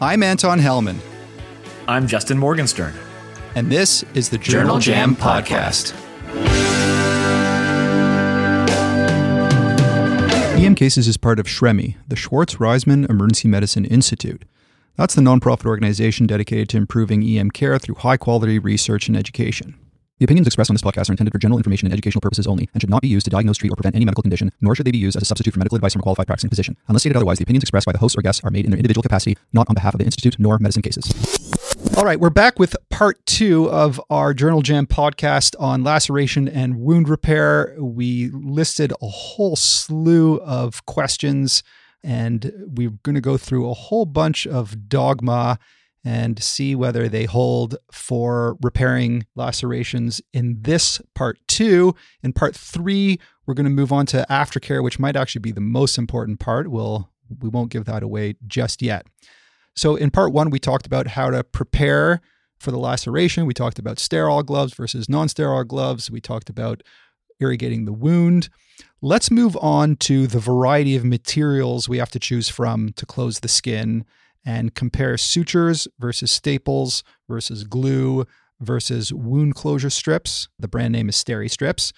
I'm Anton Helman. I'm Justin Morgenstern. And this is the Journal, Journal Jam, Podcast. EM Cases is part of SREMI, the Schwartz Reisman Emergency Medicine Institute. That's the nonprofit organization dedicated to improving EM care through high quality research and education. The opinions expressed on this podcast are intended for general information and educational purposes only and should not be used to diagnose, treat, or prevent any medical condition, nor should they be used as a substitute for medical advice from a qualified practicing physician. Unless stated otherwise, the opinions expressed by the hosts or guests are made in their individual capacity, not on behalf of the Institute nor medicine cases. All right, we're back with part two of our Journal Jam podcast on laceration and wound repair. We listed a whole slew of questions, and we're going to go through a whole bunch of dogma and see whether they hold for repairing lacerations in this part two. In part three, we're going to move on to aftercare, which might actually be the most important part. We'll we won't give that away just yet. So in part one, we talked about how to prepare for the laceration. We talked about sterile gloves versus non-sterile gloves. We talked about irrigating the wound. Let's move on to the variety of materials we have to choose from to close the skin and compare sutures versus staples versus glue versus wound closure strips. The brand name is Steri Strips.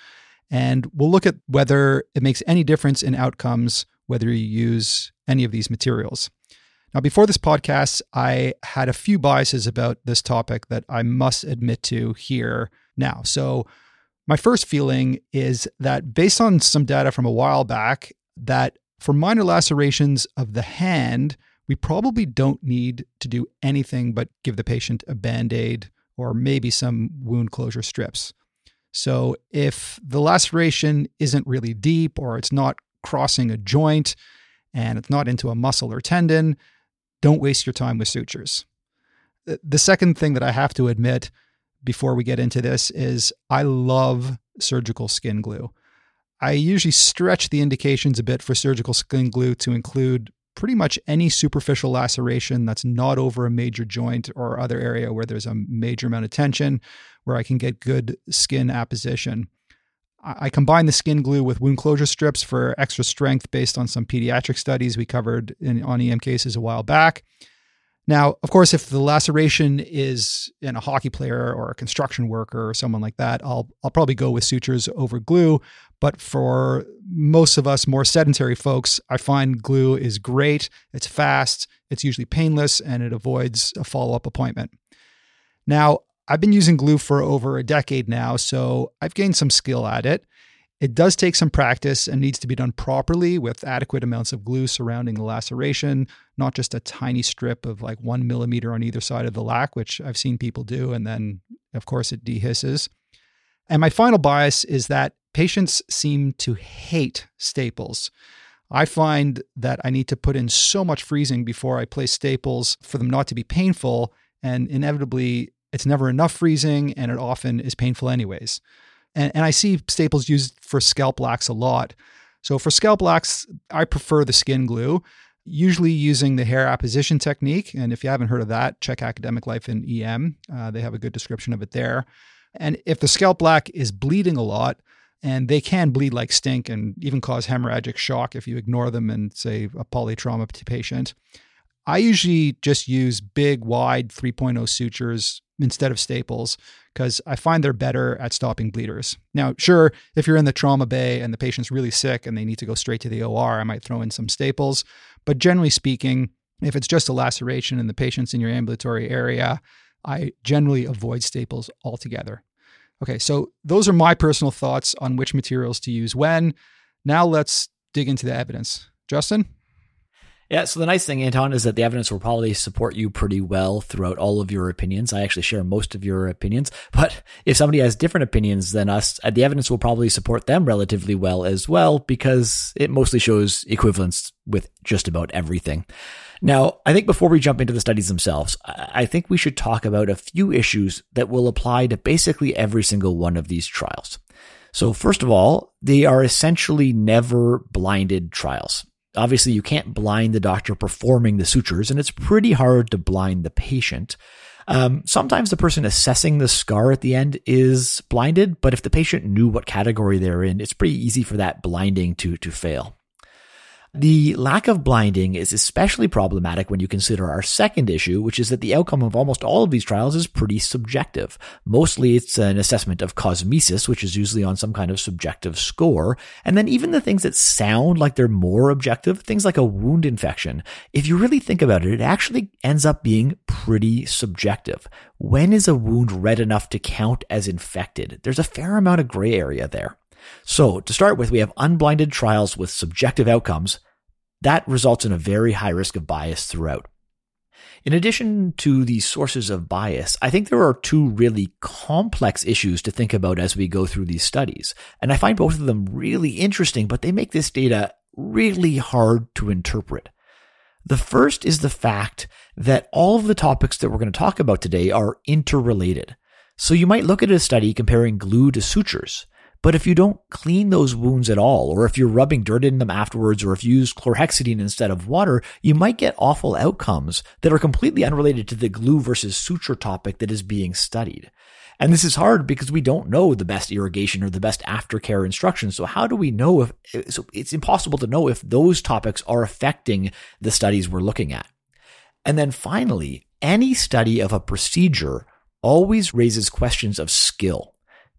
And we'll look at whether it makes any difference in outcomes whether you use any of these materials. Now, before this podcast, I had a few biases about this topic that I must admit to here now. So, my first feeling is that based on some data from a while back, that for minor lacerations of the hand, we probably don't need to do anything but give the patient a band aid or maybe some wound closure strips. So, if the laceration isn't really deep or it's not crossing a joint and it's not into a muscle or tendon, don't waste your time with sutures. The second thing that I have to admit before we get into this is I love surgical skin glue. I usually stretch the indications a bit for surgical skin glue to include pretty much any superficial laceration that's not over a major joint or other area where there's a major amount of tension, where I can get good skin apposition. I combine the skin glue with wound closure strips for extra strength based on some pediatric studies we covered in, on EM cases a while back. Now, of course, if the laceration is in a hockey player or a construction worker or someone like that, I'll I'll probably go with sutures over glue. But for most of us more sedentary folks, I find glue is great. It's fast, it's usually painless, and it avoids a follow-up appointment. Now, I've been using glue for over a decade now, so I've gained some skill at it. It does take some practice and needs to be done properly with adequate amounts of glue surrounding the laceration, not just a tiny strip of like one millimeter on either side of the lac, which I've seen people do. And then, of course, it dehisces. And my final bias is that patients seem to hate staples. I find that I need to put in so much freezing before I place staples for them not to be painful. And inevitably, it's never enough freezing and it often is painful, anyways. And, and I see staples used for scalp lacs a lot. So for scalp lacs, I prefer the skin glue, usually using the hair apposition technique. And if you haven't heard of that, check Academic Life in EM. Uh, they have a good description of it there. And if the scalp lac is bleeding a lot, and they can bleed like stink and even cause hemorrhagic shock if you ignore them and say a polytrauma patient. I usually just use big, wide 3.0 sutures instead of staples because I find they're better at stopping bleeders. Now, sure, if you're in the trauma bay and the patient's really sick and they need to go straight to the OR, I might throw in some staples. But generally speaking, if it's just a laceration and the patient's in your ambulatory area, I generally avoid staples altogether. Okay, so those are my personal thoughts on which materials to use when. Now let's dig into the evidence. Justin? Yeah, so the nice thing, Anton, is that the evidence will probably support you pretty well throughout all of your opinions. I actually share most of your opinions, but if somebody has different opinions than us, uh, the evidence will probably support them relatively well as well because it mostly shows equivalence with just about everything. Now, I think before we jump into the studies themselves, I think we should talk about a few issues that will apply to basically every single one of these trials. So, first of all, they are essentially never blinded trials. Obviously, you can't blind the doctor performing the sutures, and it's pretty hard to blind the patient. Um, sometimes the person assessing the scar at the end is blinded, but if the patient knew what category they're in, it's pretty easy for that blinding to, to fail. The lack of blinding is especially problematic when you consider our second issue, which is that the outcome of almost all of these trials is pretty subjective. Mostly it's an assessment of cosmesis, which is usually on some kind of subjective score. And then even the things that sound like they're more objective, things like a wound infection, if you really think about it, it actually ends up being pretty subjective. When is a wound red enough to count as infected? There's a fair amount of gray area there. So to start with, we have unblinded trials with subjective outcomes that results in a very high risk of bias throughout. In addition to these sources of bias, I think there are two really complex issues to think about as we go through these studies. And I find both of them really interesting, but they make this data really hard to interpret. The first is the fact that all of the topics that we're going to talk about today are interrelated. So you might look at a study comparing glue to sutures. But if you don't clean those wounds at all, or if you're rubbing dirt in them afterwards, or if you use chlorhexidine instead of water, you might get awful outcomes that are completely unrelated to the glue versus suture topic that is being studied. And this is hard because we don't know the best irrigation or the best aftercare instructions. So how do we know if, so it's impossible to know if those topics are affecting the studies we're looking at. And then finally, any study of a procedure always raises questions of skill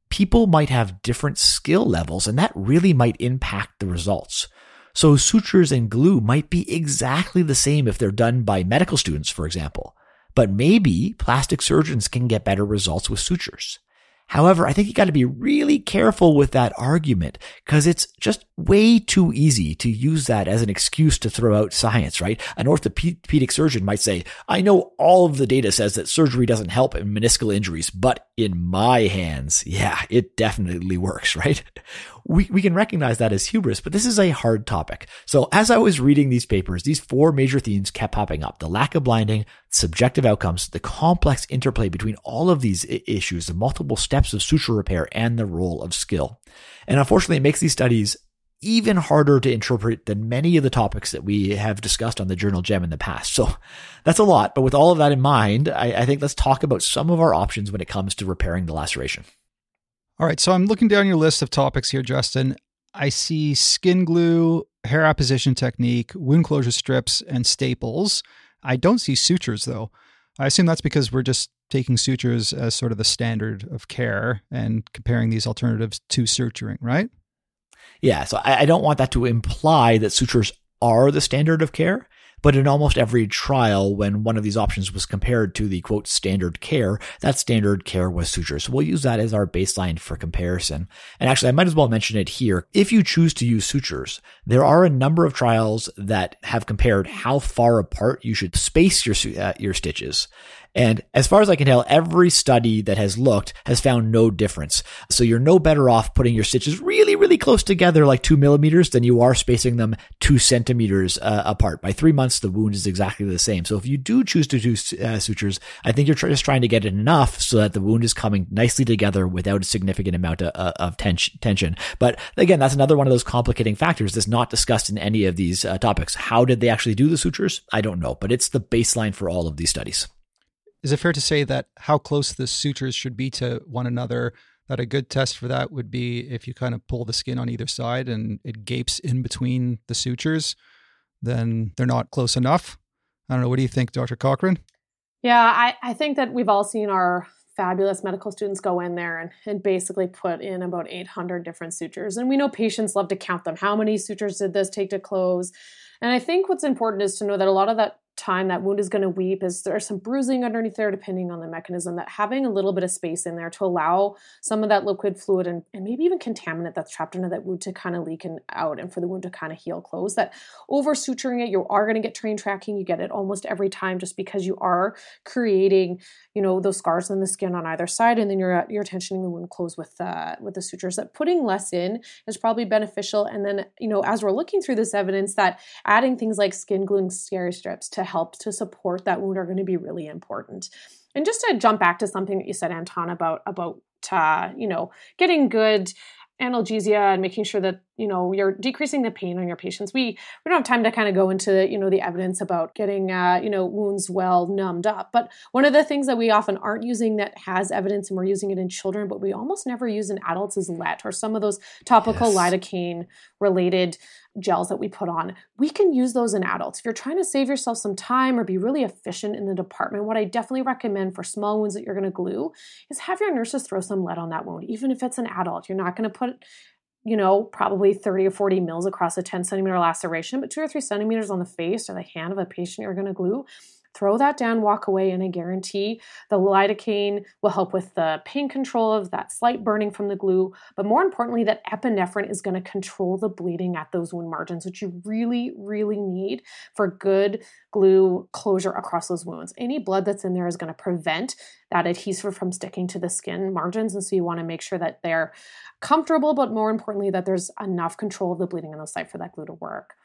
people might have different skill levels and that really might impact the results. So sutures and glue might be exactly the same if they're done by medical students, for example. But maybe plastic surgeons can get better results with sutures. However, I think you got to be really careful with that argument because it's just way too easy to use that as an excuse to throw out science, right? An orthopedic surgeon might say, I know all of the data says that surgery doesn't help in meniscal injuries, but in my hands, yeah, it definitely works, right? We, we can recognize that as hubris, but this is a hard topic. So as I was reading these papers, these four major themes kept popping up. The lack of blinding, subjective outcomes, the complex interplay between all of these issues, the multiple steps of suture repair, and the role of skill. And unfortunately, it makes these studies even harder to interpret than many of the topics that we have discussed on the Journal Jam in the past. So that's a lot. But with all of that in mind, I, I, think let's talk about some of our options when it comes to repairing the laceration. All right. So I'm looking down your list of topics here, Justin. I see skin glue, hair apposition technique, wound closure strips, and staples. I don't see sutures though. I assume that's because we're just taking sutures as sort of the standard of care and comparing these alternatives to suturing, right? Yeah, so I, I don't want that to imply that sutures are the standard of care. But in almost every trial, when one of these options was compared to the quote standard care, that standard care was sutures. So we'll use that as our baseline for comparison. And actually, I might as well mention it here. If you choose to use sutures, there are a number of trials that have compared how far apart you should space your, uh, your stitches. And as far as I can tell, every study that has looked has found no difference. So you're no better off putting your stitches really, really close together, like two millimeters, than you are spacing them two centimeters uh, apart. By three months, the wound is exactly the same. So if you do choose to do uh, sutures, I think you're just trying to get it enough so that the wound is coming nicely together without a significant amount of, uh, of tension. But again, that's another one of those complicating factors that's not discussed in any of these uh, topics. How did they actually do the sutures? I don't know, but it's the baseline for all of these studies. Is it fair to say that how close the sutures should be to one another? That a good test for that would be if you kind of pull the skin on either side and it gapes in between the sutures, then they're not close enough. I don't know. What do you think, Dr. Cochran? Yeah, I, I think that we've all seen our fabulous medical students go in there and, and basically put in about 800 different sutures. And we know patients love to count them. How many sutures did this take to close? And I think what's important is to know that a lot of that time that wound is going to weep is there's some bruising underneath there depending on the mechanism that having a little bit of space in there to allow some of that liquid fluid and, and maybe even contaminant that's trapped under that wound to kind of leak and out and for the wound to kind of heal close that over suturing it you are going to get train tracking you get it almost every time just because you are creating you know those scars on the skin on either side and then you're you're tensioning the wound close with uh, with the sutures that putting less in is probably beneficial. And then you know as we're looking through this evidence that adding things like skin gluing steri strips to help to support that wound are going to be really important. And just to jump back to something that you said, Anton, about about uh, you know getting good analgesia and making sure that you know you're decreasing the pain on your patients. We we don't have time to kind of go into you know the evidence about getting uh, you know wounds well numbed up but one of the things that we often aren't using that has evidence and we're using it in children but we almost never use in adults is LET or some of those topical yes. lidocaine related gels that we put on. We can use those in adults. If you're trying to save yourself some time or be really efficient in the department what i definitely recommend for small wounds that you're going to glue is have your nurses throw some LET on that wound even if it's an adult. You're not going to put you know, probably 30 or 40 mils across a 10 centimeter laceration, but two or three centimeters on the face or the hand of a patient you're going to glue. Throw that down, walk away, and I guarantee the lidocaine will help with the pain control of that slight burning from the glue. But more importantly, that epinephrine is going to control the bleeding at those wound margins, which you really, really need for good glue closure across those wounds. Any blood that's in there is going to prevent that adhesive from sticking to the skin margins. And so you want to make sure that they're comfortable, but more importantly, that there's enough control of the bleeding on the site for that glue to work.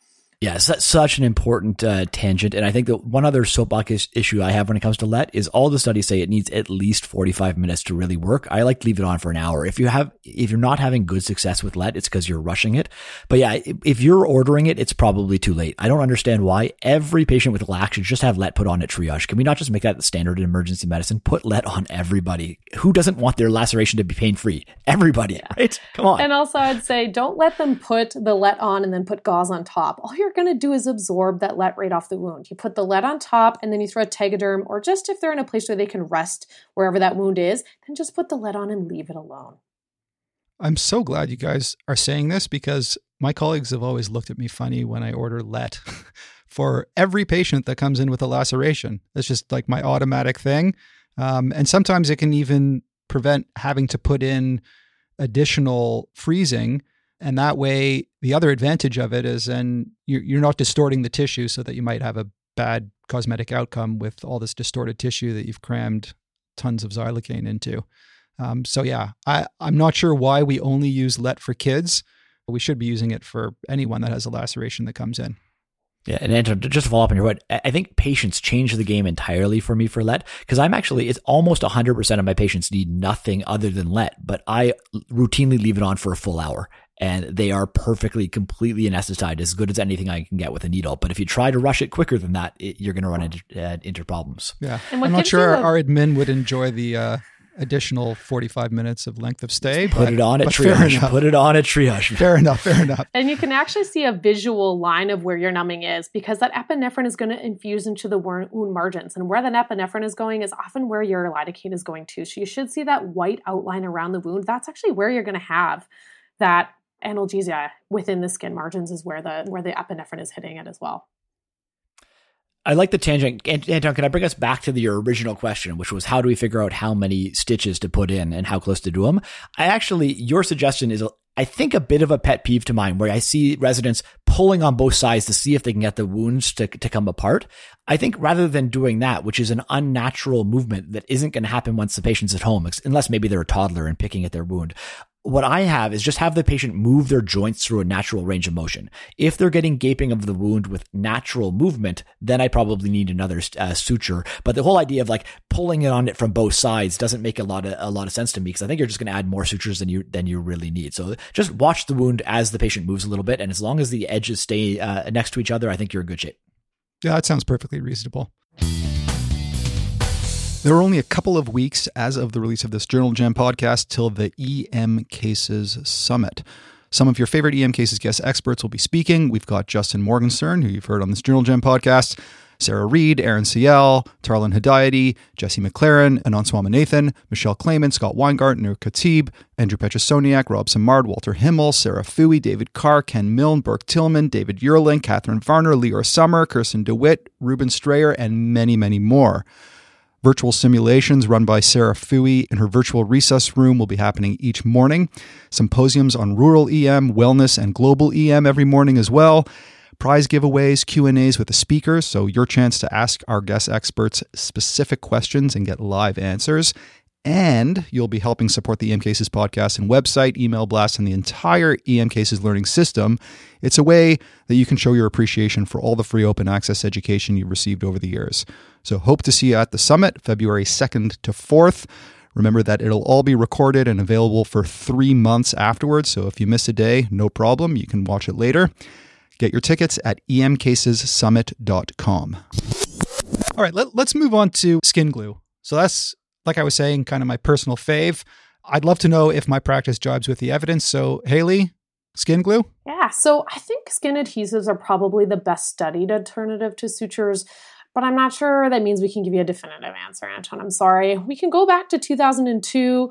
Yes, that's such an important uh, tangent. And I think that one other soapbox issue I have when it comes to LET is all the studies say it needs at least 45 minutes to really work. I like to leave it on for an hour. If you have, if you're not having good success with LET, it's because you're rushing it. But yeah, if you're ordering it, it's probably too late. I don't understand why every patient with LAC should just have LET put on at triage. Can we not just make that the standard in emergency medicine? Put LET on everybody. Who doesn't want their laceration to be pain free? Everybody, yeah. right? Come on. And also I'd say don't let them put the LET on and then put gauze on top. All you're you're going to do is absorb that LET right off the wound. You put the LET on top and then you throw a tegaderm, or just if they're in a place where they can rest wherever that wound is, then just put the LET on and leave it alone. I'm so glad you guys are saying this because my colleagues have always looked at me funny when I order LET for every patient that comes in with a laceration. It's just like my automatic thing. Um, and sometimes it can even prevent having to put in additional freezing and that way the other advantage of it is then you're, you're not distorting the tissue so that you might have a bad cosmetic outcome with all this distorted tissue that you've crammed tons of xylocaine into. Um, so yeah I, i'm not sure why we only use LET for kids. We should be using it for anyone that has a laceration that comes in. Yeah, and just to follow up on your point, I think patients change the game entirely for me for LET because I'm actually it's almost 100% of my patients need nothing other than LET, but I routinely leave it on for a full hour and they are perfectly, completely anesthetized, as good as anything I can get with a needle. But if you try to rush it quicker than that, it, you're going to run into, uh, into problems. Yeah, I'm not sure our, our admin would enjoy the uh, additional 45 minutes of length of stay. Put but, it on a triage. Put it on at triage. Fair enough. Fair enough. And you can actually see a visual line of where your numbing is because that epinephrine is going to infuse into the wound margins. And where that epinephrine is going is often where your lidocaine is going to. So you should see that white outline around the wound. That's actually where you're going to have that analgesia within the skin margins is where the where the epinephrine is hitting it as well. I like the tangent. Anton, can I bring us back to the, your original question, which was how do we figure out how many stitches to put in and how close to do them? I actually, your suggestion is, I think, a bit of a pet peeve to mine where I see residents pulling on both sides to see if they can get the wounds to, to come apart. I think rather than doing that, which is an unnatural movement that isn't going to happen once the patient's at home, unless maybe they're a toddler and picking at their wound, what I have is just have the patient move their joints through a natural range of motion. If they're getting gaping of the wound with natural movement, then I probably need another uh, suture. But the whole idea of like pulling it on it from both sides doesn't make a lot of a lot of sense to me because I think you're just going to add more sutures than you than you really need. So just watch the wound as the patient moves a little bit, and as long as the edges stay uh, next to each other, I think you're in good shape. Yeah, that sounds perfectly reasonable. There are only a couple of weeks as of the release of this Journal Jam podcast till the EM Cases Summit. Some of your favorite EM Cases guest experts will be speaking. We've got Justin Morgenstern, who you've heard on this Journal Jam podcast, Sarah Reid, Aaron Ciel, Tarlan Hedayati, Jesse McLaren, Anand Swaminathan, Michelle Klaiman, Scott Weingart, Nur Khatib, Andrew Petrosoniak, Rob Simard, Walter Himmel, Sarah Foohey, David Carr, Ken Milne, Bourke Tillmann, David Yerling, Catherine Varner, Leor Summer, Kirsten DeWitt, Reuben Strayer, and many, many more. Virtual simulations run by Sarah Foohey in her virtual resus room will be happening each morning. Symposiums on rural EM, wellness, and global EM every morning as well. Prize giveaways, Q&As with the speakers, so your chance to ask our guest experts specific questions and get live answers. And you'll be helping support the EM Cases podcast and website, email blast, and the entire EM Cases learning system. It's a way that you can show your appreciation for all the free open access education you've received over the years. So hope to see you at the summit, February 2nd to 4th. Remember that it'll all be recorded and available for three months afterwards. So if you miss a day, no problem. You can watch it later. Get your tickets at emcasessummit.com. All right, let, us move on to skin glue. So that's, like I was saying, kind of my personal fave. I'd love to know if my practice jibes with the evidence. So, Haley, skin glue? Yeah, so I think skin adhesives are probably the best studied alternative to sutures but I'm not sure that means we can give you a definitive answer, Anton. I'm sorry. We can go back to 2002,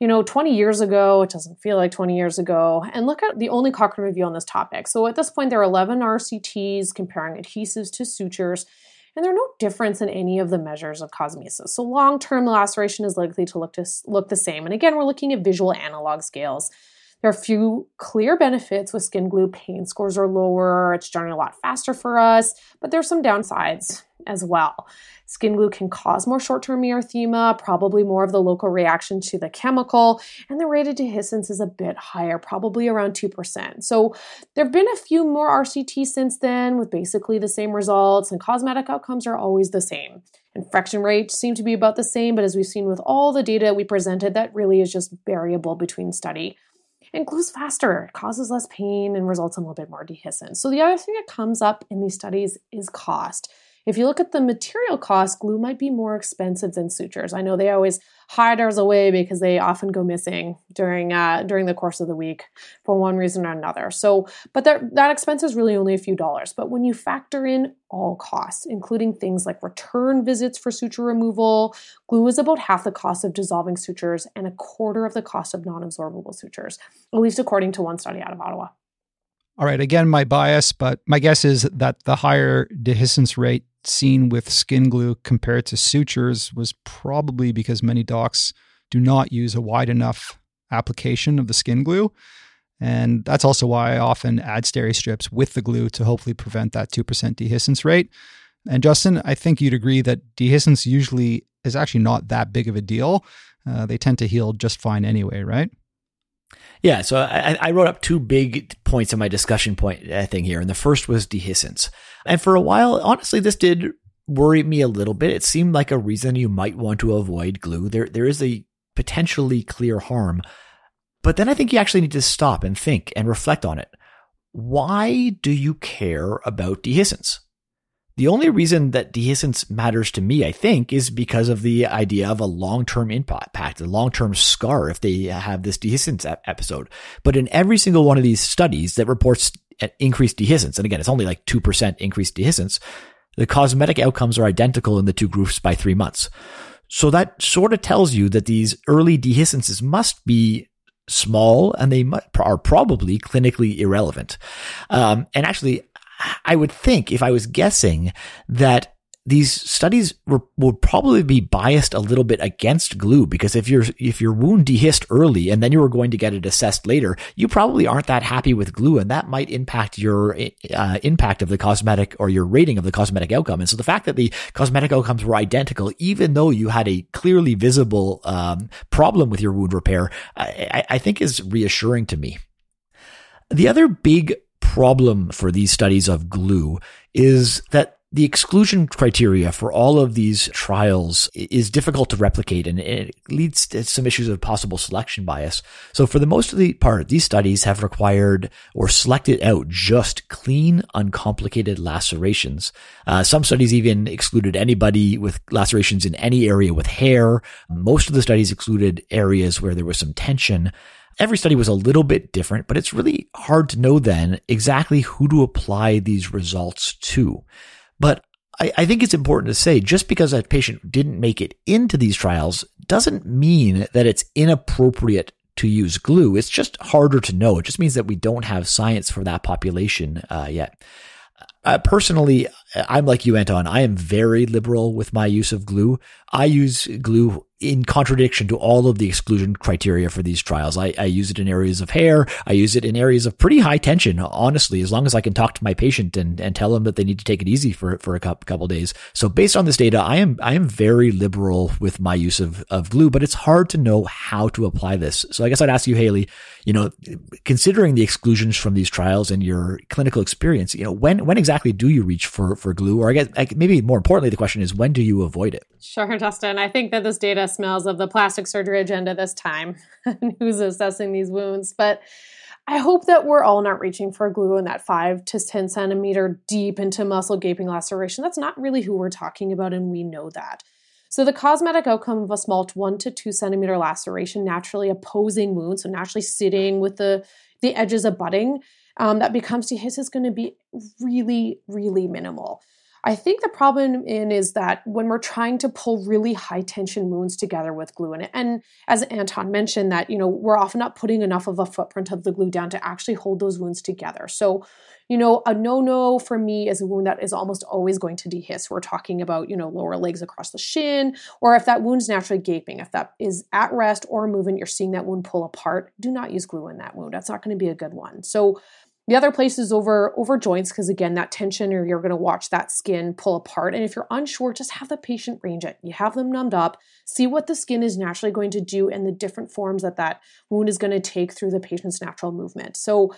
you know, 20 years ago. It doesn't feel like 20 years ago. And look at the only Cochrane review on this topic. So at this point, there are 11 RCTs comparing adhesives to sutures. And there's no difference in any of the measures of cosmesis. So long-term laceration is likely to look to look the same. And again, we're looking at visual analog scales. There are a few clear benefits with skin glue. Pain scores are lower, it's drying a lot faster for us, but there's some downsides as well. Skin glue can cause more short term erythema, probably more of the local reaction to the chemical, and the rate of dehiscence is a bit higher, probably around 2%. So there have been a few more RCTs since then with basically the same results, and cosmetic outcomes are always the same. Infection rates seem to be about the same, but as we've seen with all the data we presented, that really is just variable between study. And glue's faster, causes less pain and results in a little bit more dehiscence. So the other thing that comes up in these studies is cost. If you look at the material cost, glue might be more expensive than sutures. I know they always hide ours away because they often go missing during uh, during the course of the week for one reason or another. So, but that that expense is really only a few dollars. But when you factor in all costs, including things like return visits for suture removal, glue is about half the cost of dissolving sutures and a quarter of the cost of non-absorbable sutures, at least according to one study out of Ottawa. All right, again, my bias, but my guess is that the higher dehiscence rate seen with skin glue compared to sutures was probably because many docs do not use a wide enough application of the skin glue. And that's also why I often add steri strips with the glue to hopefully prevent that 2% dehiscence rate. And Justin, I think you'd agree that dehiscence usually is actually not that big of a deal. Uh, they tend to heal just fine anyway, right? Yeah, so I, I, wrote up two big points in my discussion point uh, thing here, and the first was dehiscence. And for a while, honestly, this did worry me a little bit. It seemed like a reason you might want to avoid glue. There, there is a potentially clear harm, but then I think you actually need to stop and think and reflect on it. Why do you care about dehiscence? The only reason that dehiscence matters to me, I think, is because of the idea of a long-term impact, a long-term scar if they have this dehiscence episode. But in every single one of these studies that reports increased dehiscence, and again, it's only like 2% increased dehiscence, the cosmetic outcomes are identical in the two groups by three months. So that sort of tells you that these early dehiscences must be small and they are probably clinically irrelevant. Um, and actually, I would think if I was guessing that these studies were, would probably be biased a little bit against glue because if your if your wound dehisced early and then you were going to get it assessed later, you probably aren't that happy with glue, and that might impact your uh, impact of the cosmetic or your rating of the cosmetic outcome. And so the fact that the cosmetic outcomes were identical, even though you had a clearly visible um, problem with your wound repair, I, I think is reassuring to me. The other big problem for these studies of glue is that the exclusion criteria for all of these trials is difficult to replicate and it leads to some issues of possible selection bias. So for the most of the part, these studies have required or selected out just clean, uncomplicated lacerations. Uh, some studies even excluded anybody with lacerations in any area with hair. Most of the studies excluded areas where there was some tension. Every study was a little bit different, but it's really hard to know then exactly who to apply these results to. But I, I, think it's important to say just because a patient didn't make it into these trials doesn't mean that it's inappropriate to use glue. It's just harder to know. It just means that we don't have science for that population uh, yet. Uh, personally, I'm like you, Anton. I am very liberal with my use of glue. I use glue in contradiction to all of the exclusion criteria for these trials. I, I, use it in areas of hair. I use it in areas of pretty high tension, honestly, as long as I can talk to my patient and, and tell them that they need to take it easy for, for a couple days. So based on this data, I am, I am very liberal with my use of, of glue, but it's hard to know how to apply this. So I guess I'd ask you, Haley, you know, considering the exclusions from these trials and your clinical experience, you know, when, when exactly do you reach for, for glue? Or I guess maybe more importantly, the question is, when do you avoid it? Sure, Justin. I think that this data smells of the plastic surgery agenda this time and who's assessing these wounds. But I hope that we're all not reaching for glue in that five to 10 centimeter deep into muscle gaping laceration. That's not really who we're talking about, and we know that. So, the cosmetic outcome of a small one to two centimeter laceration, naturally opposing wound, so naturally sitting with the, the edges abutting, um, that becomes dehiscence is going to be really, really minimal. I think the problem in is that when we're trying to pull really high tension wounds together with glue, and, and as Anton mentioned, that you know we're often not putting enough of a footprint of the glue down to actually hold those wounds together. So, you know, a no-no for me is a wound that is almost always going to dehisce. We're talking about you know lower legs across the shin, or if that wound's naturally gaping, if that is at rest or moving, you're seeing that wound pull apart. Do not use glue in that wound. That's not going to be a good one. So the other place is over over joints because again that tension or you're going to watch that skin pull apart. And if you're unsure, just have the patient range it. You have them numbed up, see what the skin is naturally going to do and the different forms that that wound is going to take through the patient's natural movement. So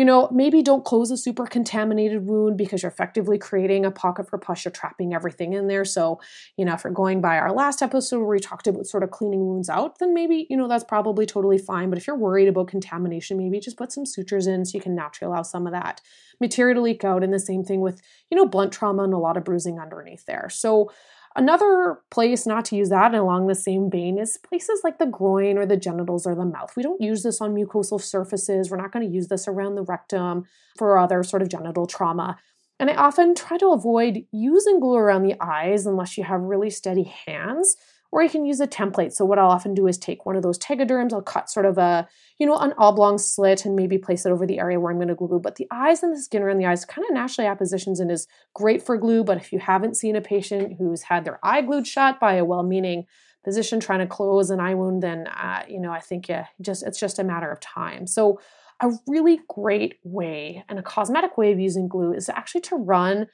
you know, maybe don't close a super contaminated wound because you're effectively creating a pocket for pus. You're trapping everything in there. So, you know, if you're going by our last episode where we talked about sort of cleaning wounds out, then maybe, you know, that's probably totally fine. But if you're worried about contamination, maybe just put some sutures in so you can naturally allow some of that material to leak out. And the same thing with, you know, blunt trauma and a lot of bruising underneath there. So, Another place not to use that along the same vein is places like the groin or the genitals or the mouth. We don't use this on mucosal surfaces. We're not going to use this around the rectum for other sort of genital trauma. And I often try to avoid using glue around the eyes unless you have really steady hands or you can use a template. So what I'll often do is take one of those tegaderms, I'll cut sort of a, you know, an oblong slit and maybe place it over the area where I'm going to glue. But the eyes and the skin around the eyes kind of naturally appositions and is great for glue. But if you haven't seen a patient who's had their eye glued shut by a well-meaning physician trying to close an eye wound, then uh, you know I think yeah, just it's just a matter of time. So a really great way and a cosmetic way of using glue is actually to run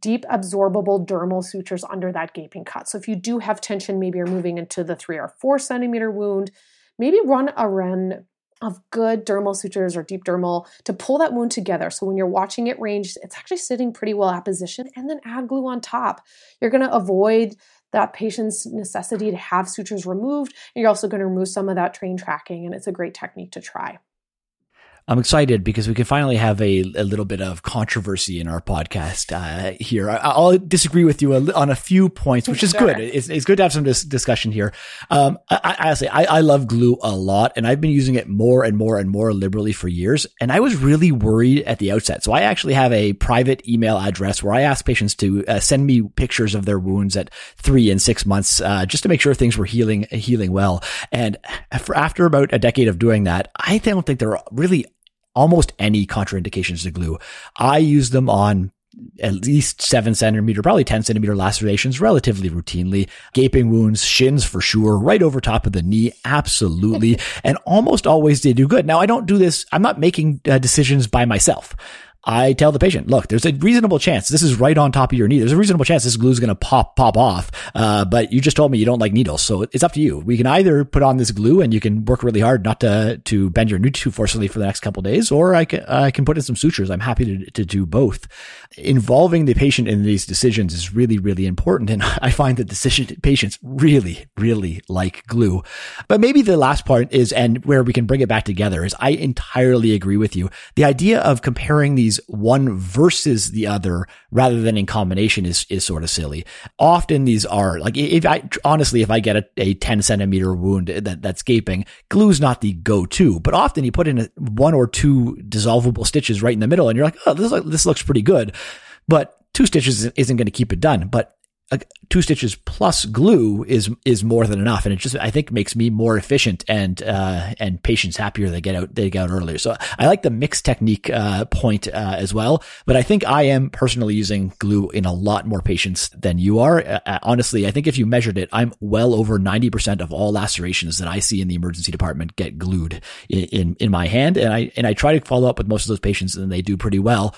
deep absorbable dermal sutures under that gaping cut. So if you do have tension, maybe you're moving into the three or four centimeter wound, maybe run a run of good dermal sutures or deep dermal to pull that wound together. So when you're watching it range, it's actually sitting pretty well at position and then add glue on top. You're going to avoid that patient's necessity to have sutures removed. And you're also going to remove some of that train tracking and it's a great technique to try. I'm excited because we can finally have a, a little bit of controversy in our podcast uh, here. I, will disagree with you on a few points, which is sure. good. It's, it's, good to have some dis- discussion here. Um, I, I honestly, I, I, love glue a lot, and I've been using it more and more and more liberally for years. And I was really worried at the outset. So I actually have a private email address where I ask patients to uh, send me pictures of their wounds at three and six months, uh, just to make sure things were healing healing well. And after about a decade of doing that, I don't think there are really almost any contraindications to glue. I use them on at least seven centimeter, probably 10 centimeter lacerations relatively routinely, gaping wounds, shins for sure, right over top of the knee. Absolutely. and almost always they do good. Now I don't do this. I'm not making uh, decisions by myself. I tell the patient, look, there's a reasonable chance this is right on top of your knee. There's a reasonable chance this glue is going to pop, pop off. Uh, but you just told me you don't like needles. So it's up to you. We can either put on this glue and you can work really hard not to, to bend your knee too forcefully for the next couple days, or I can, I can put in some sutures. I'm happy to, to do both. Involving the patient in these decisions is really, really important. And I find that decision patients really, really like glue. But maybe the last part is, and where we can bring it back together is I entirely agree with you. The idea of comparing these one versus the other rather than in combination is, is sort of silly. Often these are like, if I, honestly, if I get a, a 10 centimeter wound that, that's gaping, glue's not the go-to, but often you put in a, one or two dissolvable stitches right in the middle and you're like, oh, this, this looks pretty good. But two stitches isn't going to keep it done. But two stitches plus glue is is more than enough, and it just I think makes me more efficient and uh, and patients happier. They get out they get out earlier. So I like the mixed technique uh, point uh, as well. But I think I am personally using glue in a lot more patients than you are. Uh, uh, honestly, I think if you measured it, I'm well over ninety percent of all lacerations that I see in the emergency department get glued in, in in my hand, and I and I try to follow up with most of those patients, and they do pretty well.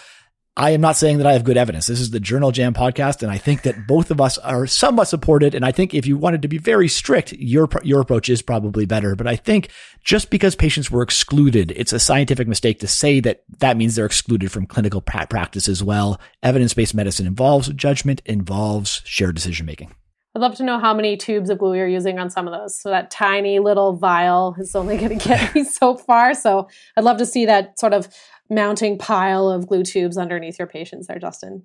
I am not saying that I have good evidence. This is the Journal Jam podcast, and I think that both of us are somewhat supported. And I think if you wanted to be very strict, your your approach is probably better. But I think just because patients were excluded, it's a scientific mistake to say that that means they're excluded from clinical practice as well. Evidence based medicine involves judgment, involves shared decision making. I'd love to know how many tubes of glue you're using on some of those. So that tiny little vial is only going to get me so far. So I'd love to see that sort of mounting pile of glue tubes underneath your patients there, Justin.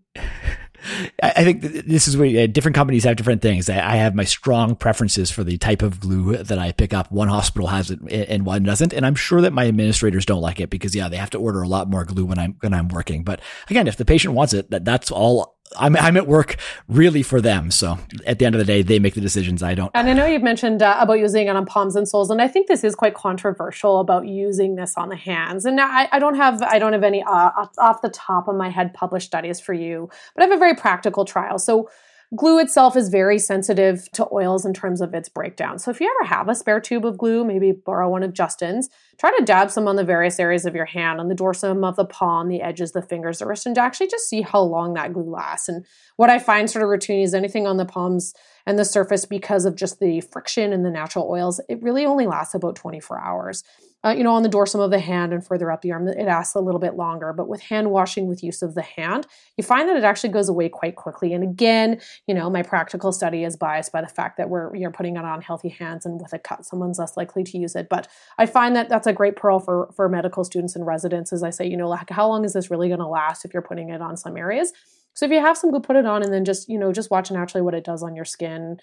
I think this is where different companies have different things. I have my strong preferences for the type of glue that I pick up. One hospital has it and one doesn't, and I'm sure that my administrators don't like it because yeah, they have to order a lot more glue when I'm when I'm working. But again, if the patient wants it, that that's all I'm, I'm at work really for them. So at the end of the day, they make the decisions. I don't. And I know you've mentioned uh, about using it on palms and soles, and I think this is quite controversial about using this on the hands. And I, I don't have I don't have any uh, off the top of my head published studies for you, but I have a very practical trial. So Glue itself is very sensitive to oils in terms of its breakdown. So if you ever have a spare tube of glue, maybe borrow one of Justin's, try to dab some on the various areas of your hand, on the dorsum of the palm, the edges, the fingers, the wrist, and actually just see how long that glue lasts. And what I find sort of routine is anything on the palms and the surface because of just the friction and the natural oils, it really only lasts about 24 hours uh, you know, on the dorsum of the hand and further up the arm, it lasts a little bit longer. But with hand washing with use of the hand, you find that it actually goes away quite quickly. And again, you know, my practical study is biased by the fact that we're you're putting it on healthy hands, and with a cut, someone's less likely to use it. But I find that that's a great pearl for for medical students and residents. As I say, you know, like how long is this really going to last if you're putting it on some areas? So if you have some, go put it on and then just, you know, just watch naturally what it does on your skin.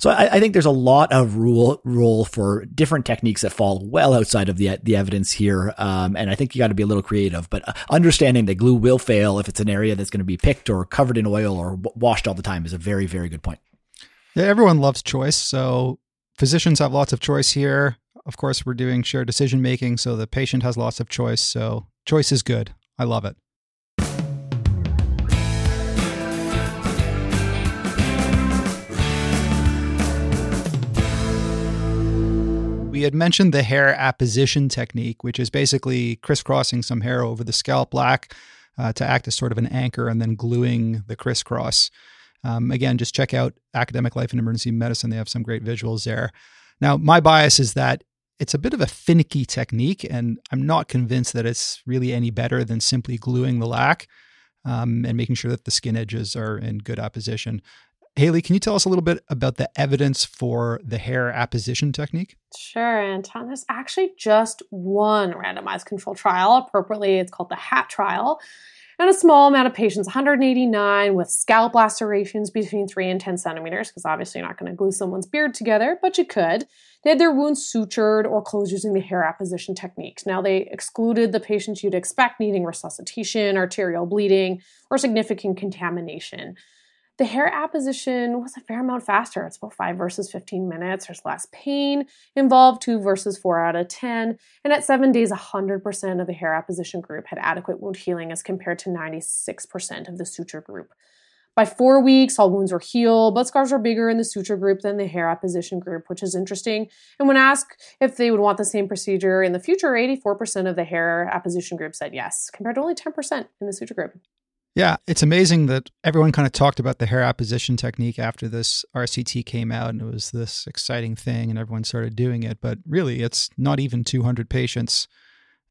So I, I, think there's a lot of rule rule for different techniques that fall well outside of the the evidence here. Um, and I think you got to be a little creative, but uh, understanding that glue will fail if it's an area that's going to be picked or covered in oil or w- washed all the time is a very, very good point. Yeah, everyone loves choice. So physicians have lots of choice here. Of course, we're doing shared decision making. So the patient has lots of choice. So choice is good. I love it. We had mentioned the hair apposition technique, which is basically crisscrossing some hair over the scalp lac uh, to act as sort of an anchor and then gluing the crisscross. Um, again, just check out Academic Life in Emergency Medicine. They have some great visuals there. Now, my bias is that it's a bit of a finicky technique, and I'm not convinced that it's really any better than simply gluing the lac um, and making sure that the skin edges are in good apposition. Haley, can you tell us a little bit about the evidence for the hair apposition technique? Sure, Anton. There's actually just one randomized control trial. Appropriately, it's called the HAT trial. And a small amount of patients, 189, with scalp lacerations between 3 and 10 centimeters, because obviously you're not going to glue someone's beard together, but you could. They had their wounds sutured or closed using the hair apposition techniques. Now, they excluded the patients you'd expect needing resuscitation, arterial bleeding, or significant contamination. The hair apposition was a fair amount faster. It's about 5 versus 15 minutes. There's less pain involved, 2 versus 4 out of 10. And at 7 days, 100% of the hair apposition group had adequate wound healing as compared to 96% of the suture group. By four weeks, all wounds were healed, but scars were bigger in the suture group than the hair apposition group, which is interesting. And when asked if they would want the same procedure in the future, 84% of the hair apposition group said yes, compared to only 10% in the suture group. Yeah, it's amazing that everyone kind of talked about the hair apposition technique after this RCT came out and it was this exciting thing and everyone started doing it. But really, it's not even 200 patients.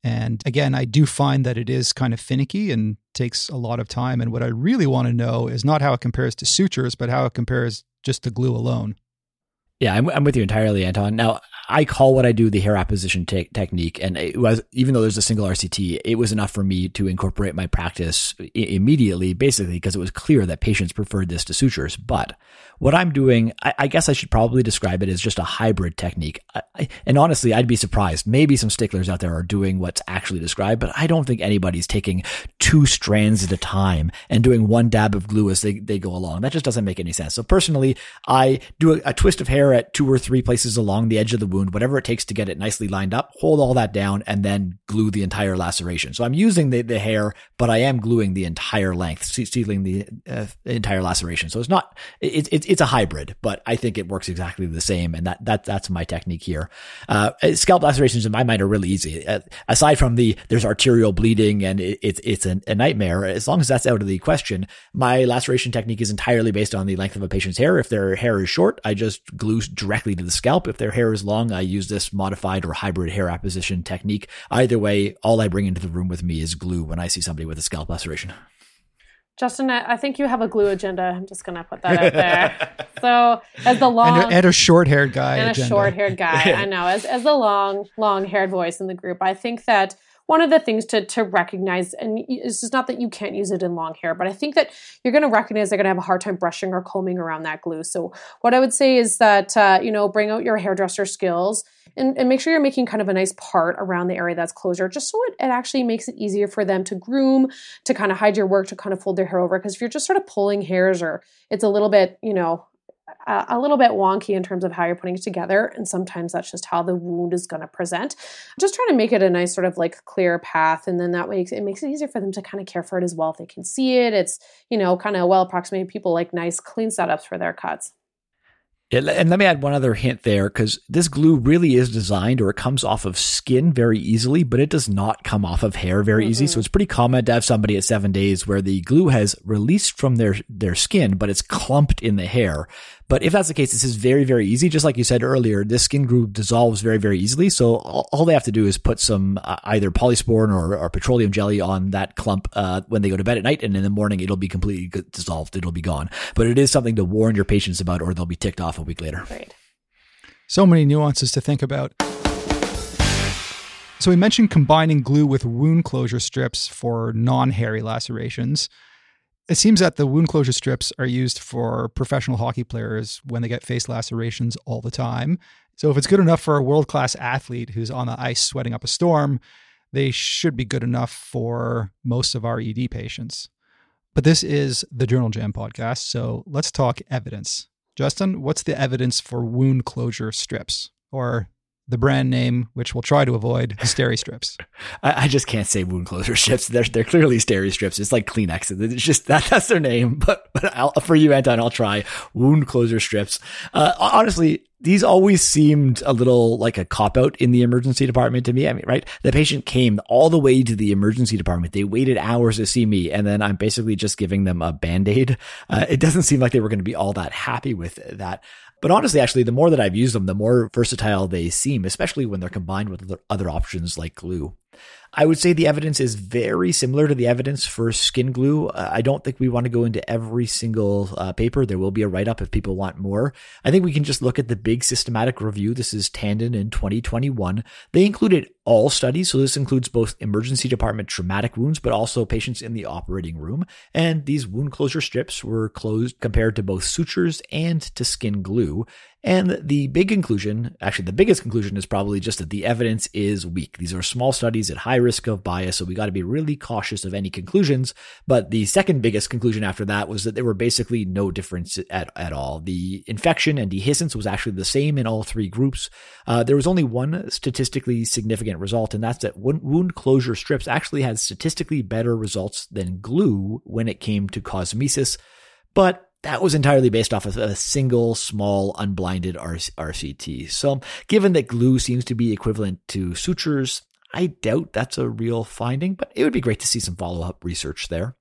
And again, I do find that it is kind of finicky and takes a lot of time. And what I really want to know is not how it compares to sutures, but how it compares just to glue alone. Yeah, I'm, I'm with you entirely, Anton. Now, I call what I do the hair apposition te- technique, and it was even though there's a single RCT, it was enough for me to incorporate my practice I- immediately, basically because it was clear that patients preferred this to sutures. But what I'm doing, I, I guess I should probably describe it as just a hybrid technique. I, and honestly, I'd be surprised. Maybe some sticklers out there are doing what's actually described, but I don't think anybody's taking two strands at a time and doing one dab of glue as they, they go along. That just doesn't make any sense. So personally, I do a, a twist of hair at two or three places along the edge of the wound, whatever it takes to get it nicely lined up, hold all that down and then glue the entire laceration. So I'm using the, the hair, but I am gluing the entire length, sealing the uh, entire laceration. So it's not, it's, it's, it's a hybrid, but I think it works exactly the same. And that, that, that's my technique here. Uh, scalp lacerations in my mind are really easy. Uh, aside from the, there's arterial bleeding and it, it's, it's a, a nightmare. As long as that's out of the question, my laceration technique is entirely based on the length of a patient's hair. If their hair is short, I just glue directly to the scalp. If their hair is long, I use this modified or hybrid hair apposition technique. Either way, all I bring into the room with me is glue when I see somebody with a scalp laceration. Justin, I think you have a glue agenda. I'm just going to put that out there. so, as the long and a, and a short-haired guy, and agenda. a short-haired guy, I know. As as the long, long-haired voice in the group, I think that one of the things to to recognize, and it's just not that you can't use it in long hair, but I think that you're going to recognize they're going to have a hard time brushing or combing around that glue. So, what I would say is that uh, you know, bring out your hairdresser skills and, and make sure you're making kind of a nice part around the area that's closure, just so it, it actually makes it easier for them to groom, to kind of hide your work, to kind of fold their hair over. Because if you're just sort of pulling hairs or it's a little bit, you know, a, a little bit wonky in terms of how you're putting it together. And sometimes that's just how the wound is going to present. Just trying to make it a nice sort of like clear path. And then that way it makes it easier for them to kind of care for it as well. If they can see it, it's, you know, kind of well approximated. People like nice, clean setups for their cuts. Yeah, and let me add one other hint there because this glue really is designed or it comes off of skin very easily, but it does not come off of hair very mm-hmm. easy. So it's pretty common to have somebody at seven days where the glue has released from their, their skin, but it's clumped in the hair. But if that's the case, this is very, very easy. Just like you said earlier, this skin glue dissolves very, very easily. So all, all they have to do is put some uh, either polysporin or, or, petroleum jelly on that clump uh, when they go to bed at night. And in the morning, it'll be completely dissolved. It'll be gone. But it is something to warn your patients about or they'll be ticked off a week later. Right. So many nuances to think about. So we mentioned combining glue with wound closure strips for non-hairy lacerations. It seems that the wound closure strips are used for professional hockey players when they get face lacerations all the time. So if it's good enough for a world class athlete who's on the ice sweating up a storm, they should be good enough for most of our ED patients. But this is the Journal Jam podcast, so let's talk evidence. Justin, what's the evidence for wound closure strips or the brand name, which we'll try to avoid, Steri strips. I, I, just can't say wound closure strips. They're they're clearly Steri strips. It's like Kleenex. It's just that that's their name. But but I'll, for you, Anton, I'll try wound closure strips. Uh, honestly, these always seemed a little like a cop out in the emergency department to me. I mean, right? The patient came all the way to the emergency department. They waited hours to see me, and then I'm basically just giving them a band aid. Uh, it doesn't seem like they were going to be all that happy with that. But honestly, actually, the more that I've used them, the more versatile they seem, especially when they're combined with other options like glue. I would say the evidence is very similar to the evidence for skin glue. Uh, I don't think we want to go into every single uh, paper. There will be a write up if people want more. I think we can just look at the big systematic review. This is Tandon in 2021. They included all studies. So this includes both emergency department traumatic wounds, but also patients in the operating room. And these wound closure strips were closed compared to both sutures and to skin glue. And the big conclusion, actually the biggest conclusion is probably just that the evidence is weak. These are small studies at high risk of bias, so we got to be really cautious of any conclusions. But the second biggest conclusion after that was that there were basically no difference at, at all. The infection and dehiscence was actually the same in all three groups. Uh, there was only one statistically significant result, and that's that wound closure strips actually had statistically better results than glue when it came to cosmesis. But that was entirely based off of a single small unblinded RCT. So, given that glue seems to be equivalent to sutures, I doubt that's a real finding, but it would be great to see some follow up research there.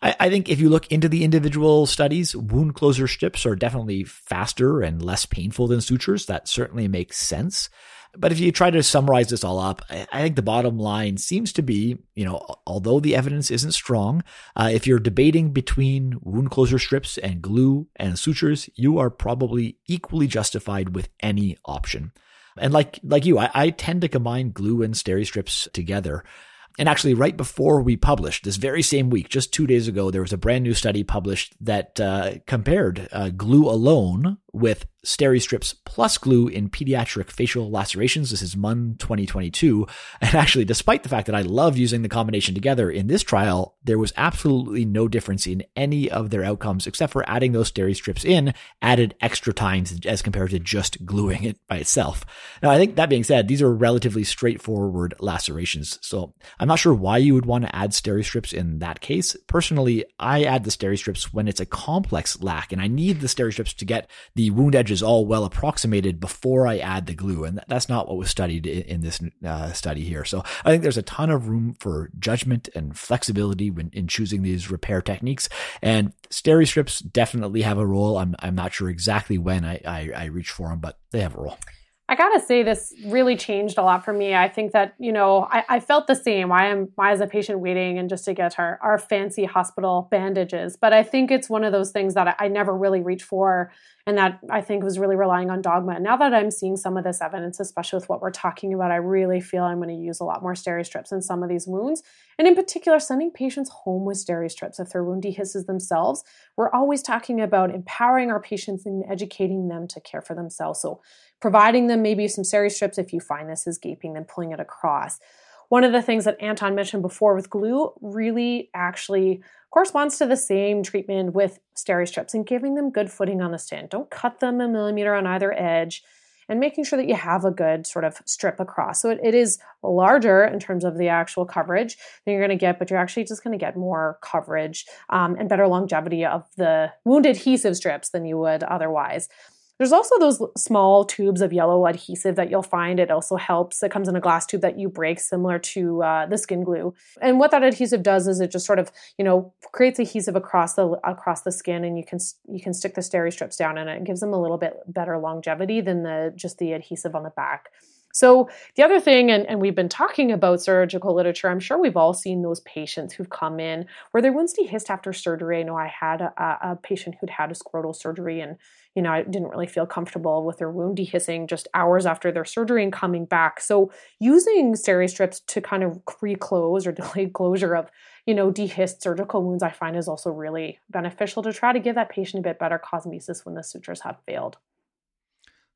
I, think if you look into the individual studies, wound closure strips are definitely faster and less painful than sutures. That certainly makes sense. But if you try to summarize this all up, I think the bottom line seems to be, you know, although the evidence isn't strong, uh, if you're debating between wound closure strips and glue and sutures, you are probably equally justified with any option. And like like you, I, I tend to combine glue and steri strips together. And actually, right before we published this very same week, just two days ago, there was a brand new study published that uh, compared uh, glue alone with steri strips plus glue in pediatric facial lacerations. This is MUN 2022. And actually, despite the fact that I love using the combination together in this trial, there was absolutely no difference in any of their outcomes except for adding those steri strips in added extra times as compared to just gluing it by itself. Now, I think that being said, these are relatively straightforward lacerations. So I'm not sure why you would want to add steri strips in that case. Personally, I add the steri strips when it's a complex lac and I need the steri strips to get the wound edges all well approximated before I add the glue. And that's not what was studied in, this uh, study here. So I think there's a ton of room for judgment and flexibility when, in choosing these repair techniques. And steri strips definitely have a role. I'm, I'm not sure exactly when I, I, I reach for them, but they have a role. I gotta say, this really changed a lot for me. I think that, you know, I, I felt the same. Why am why is a patient waiting and just to get our, our fancy hospital bandages. But I think it's one of those things that I, never really reached for and that I think was really relying on dogma. Now that I'm seeing some of this evidence, especially with what we're talking about, I really feel I'm going to use a lot more steri-strips in some of these wounds. And in particular, sending patients home with steri-strips if their wound dehisces themselves. We're always talking about empowering our patients and educating them to care for themselves. So providing them maybe some steri-strips if you find this is gaping, then pulling it across one of the things that Anton mentioned before with glue really actually corresponds to the same treatment with steri-strips and giving them good footing on the stand. Don't cut them a millimeter on either edge and making sure that you have a good sort of strip across. So it, it is larger in terms of the actual coverage than you're going to get, but you're actually just going to get more coverage um, and better longevity of the wound adhesive strips than you would otherwise. There's also those small tubes of yellow adhesive that you'll find. It also helps. It comes in a glass tube that you break, similar to uh, the skin glue. And what that adhesive does is it just sort of, you know, creates adhesive across the across the skin, and you can you can stick the steri strips down and it. Gives them a little bit better longevity than the just the adhesive on the back. So, the other thing, and, and, we've been talking about surgical literature, I'm sure we've all seen those patients who've come in where wounds dehisced after surgery. I know I had a, a patient who'd had a scrotal surgery and, you know, I didn't really feel comfortable with their wound dehiscing just hours after their surgery and coming back. So, using steri strips to kind of reclose or delay closure of, you know, dehisced surgical wounds, I find is also really beneficial to try to give that patient a bit better cosmesis when the sutures have failed.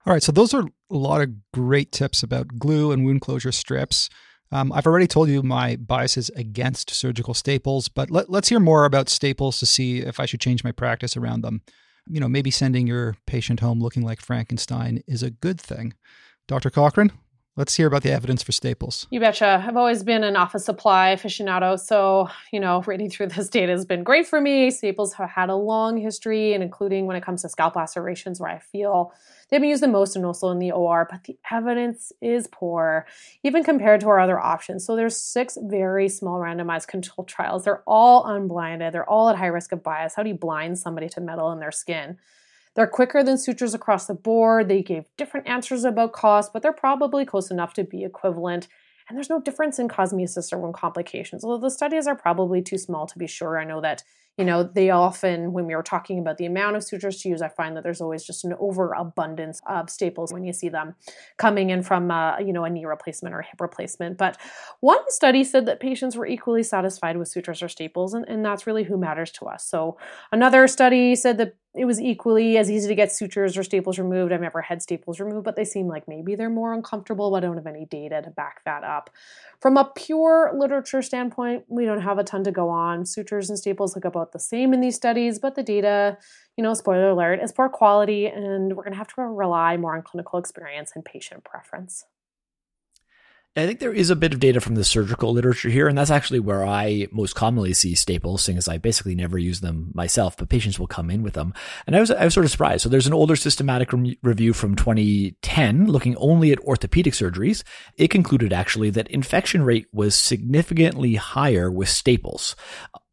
All right, so those are a lot of great tips about glue and wound closure strips. Um, I've already told you my biases against surgical staples, but let, let's hear more about staples to see if I should change my practice around them. You know, maybe sending your patient home looking like Frankenstein is a good thing. Dr. Cochran, Let's hear about the evidence for staples. You betcha. I've always been an office supply aficionado, so you know, reading through this data has been great for me. Staples have had a long history, and including when it comes to scalp lacerations, where I feel they've been used the most and also in the OR, but the evidence is poor, even compared to our other options. So there's six very small randomized controlled trials. They're all unblinded. They're all at high risk of bias. How do you blind somebody to metal in their skin? They're quicker than sutures across the board. They gave different answers about cost, but they're probably close enough to be equivalent. And there's no difference in cosmesis or wound complications, although the studies are probably too small to be sure. I know that you know, they often, when we were talking about the amount of sutures to use, I find that there's always just an overabundance of staples when you see them coming in from, uh, you know, a knee replacement or hip replacement. But one study said that patients were equally satisfied with sutures or staples, and, and that's really who matters to us. So another study said that it was equally as easy to get sutures or staples removed. I've never had staples removed, but they seem like maybe they're more uncomfortable, but I don't have any data to back that up. From a pure literature standpoint, we don't have a ton to go on. Sutures and staples look about the same in these studies, but the data, you know, spoiler alert, is poor quality, and we're going to have to rely more on clinical experience and patient preference. I think there is a bit of data from the surgical literature here, and that's actually where I most commonly see staples, seeing as I basically never use them myself, but patients will come in with them. And I was, I was sort of surprised. So there's an older systematic re- review from 2010 looking only at orthopedic surgeries. It concluded actually that infection rate was significantly higher with staples.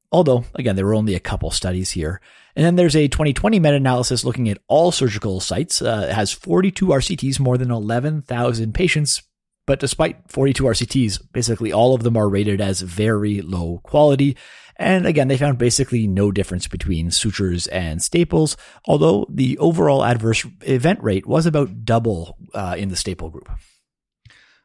Although, again, there were only a couple studies here. And then there's a 2020 meta-analysis looking at all surgical sites. Uh, it has 42 RCTs, more than 11,000 patients but despite 42 RCTs, basically all of them are rated as very low quality. And again, they found basically no difference between sutures and staples, although the overall adverse event rate was about double uh, in the staple group.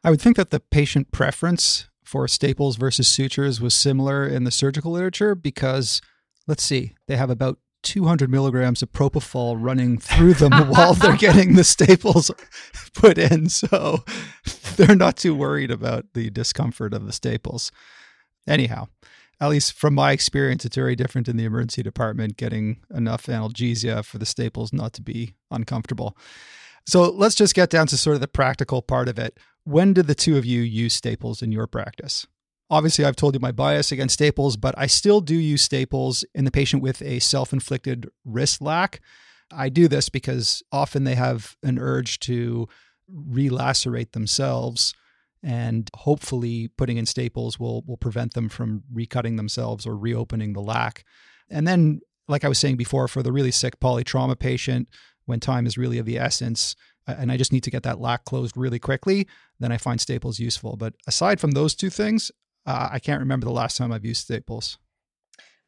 I would think that the patient preference for staples versus sutures was similar in the surgical literature because, let's see, they have about 200 milligrams of propofol running through them while they're getting the staples put in. So they're not too worried about the discomfort of the staples. Anyhow, at least from my experience, it's very different in the emergency department getting enough analgesia for the staples not to be uncomfortable. So let's just get down to sort of the practical part of it. When did the two of you use staples in your practice? Obviously, I've told you my bias against staples, but I still do use staples in the patient with a self inflicted wrist lac. I do this because often they have an urge to relacerate themselves, and hopefully, putting in staples will, will prevent them from recutting themselves or reopening the lac. And then, like I was saying before, for the really sick polytrauma patient, when time is really of the essence, and I just need to get that lac closed really quickly, then I find staples useful. But aside from those two things, uh, I can't remember the last time I've used staples.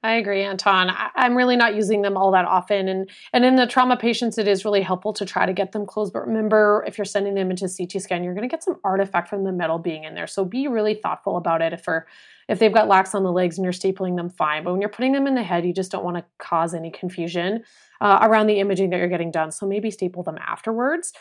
I agree, Anton. I, am really not using them all that often, and and in the trauma patients, it is really helpful to try to get them closed. But remember, if you're sending them into CT scan, you're going to get some artifact from the metal being in there. So be really thoughtful about it. If for if they've got lacs on the legs and you're stapling them, fine. But when you're putting them in the head, you just don't want to cause any confusion uh, around the imaging that you're getting done. So maybe staple them afterwards.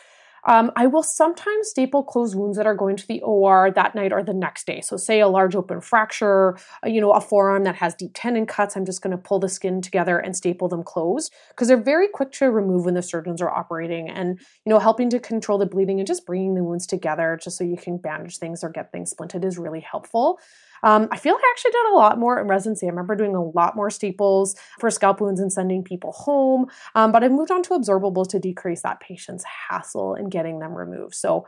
Um, I will sometimes staple closed wounds that are going to the OR that night or the next day. So, say a large open fracture, uh, you know, a forearm that has deep tendon cuts, I'm just going to pull the skin together and staple them closed because they're very quick to remove when the surgeons are operating and, you know, helping to control the bleeding and just bringing the wounds together just so you can bandage things or get things splinted is really helpful. Um, I feel I actually did a lot more in residency. I remember doing a lot more staples for scalp wounds and sending people home, um, but I've moved on to absorbables to decrease that patient's hassle in getting them removed. So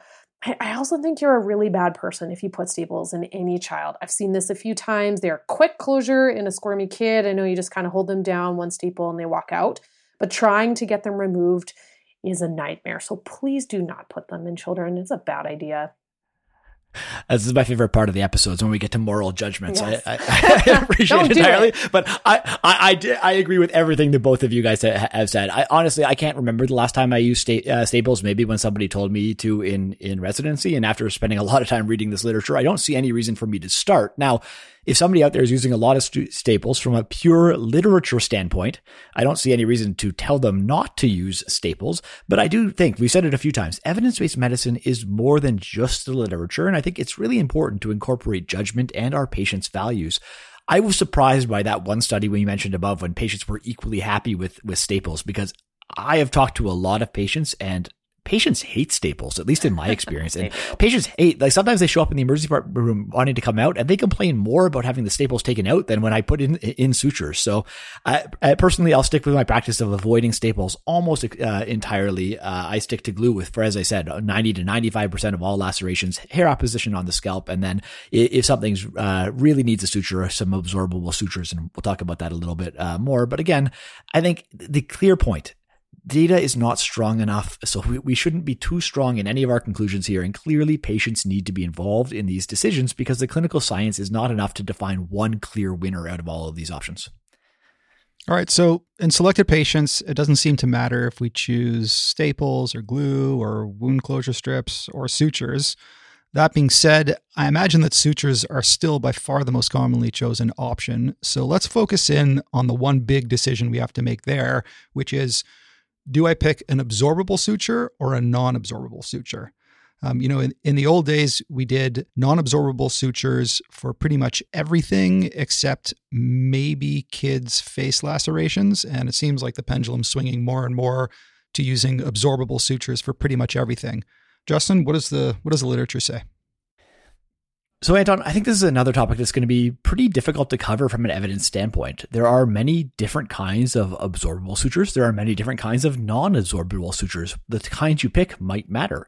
I also think you're a really bad person if you put staples in any child. I've seen this a few times. They're quick closure in a squirmy kid. I know you just kind of hold them down, one staple, and they walk out. But trying to get them removed is a nightmare. So please do not put them in children. It's a bad idea. This is my favorite part of the episodes when we get to moral judgments. Yes. I, I, I, appreciate it entirely, it. but I, I, I, I, agree with everything that both of you guys have said. I honestly, I can't remember the last time I used sta- uh, staples. Maybe when somebody told me to in in residency, and after spending a lot of time reading this literature, I don't see any reason for me to start now if somebody out there is using a lot of st- staples from a pure literature standpoint, I don't see any reason to tell them not to use staples. But I do think, we've said it a few times, evidence based medicine is more than just the literature. And I think it's really important to incorporate judgment and our patients' values. I was surprised by that one study we mentioned above when patients were equally happy with, with staples because I have talked to a lot of patients and patients hate staples, at least in my experience. and patients hate, like sometimes they show up in the emergency room wanting to come out and they complain more about having the staples taken out than when I put in, in sutures. So I, I personally, I'll stick with my practice of avoiding staples almost uh, entirely. Uh, I stick to glue with, for as I said, 90 to 95% of all lacerations, hair apposition on the scalp. And then if something's uh, really needs a suture, some absorbable sutures. And we'll talk about that a little bit uh, more. But again, I think the clear point data is not strong enough, so we, we shouldn't be too strong in any of our conclusions here. And clearly, patients need to be involved in these decisions because the clinical science is not enough to define one clear winner out of all of these options. All right. So, in selected patients, it doesn't seem to matter if we choose staples or glue or wound closure strips or sutures. That being said, I imagine that sutures are still by far the most commonly chosen option. So, let's focus in on the one big decision we have to make there, which is do I pick an absorbable suture or a non absorbable suture? Um, you know, in, in the old days, we did non absorbable sutures for pretty much everything except maybe kids' face lacerations. And it seems like the pendulum's swinging more and more to using absorbable sutures for pretty much everything. Justin, what, is the, what does the literature say? So, Anton, I think this is another topic that's going to be pretty difficult to cover from an evidence standpoint. There are many different kinds of absorbable sutures. There are many different kinds of non-absorbable sutures. The kinds you pick might matter.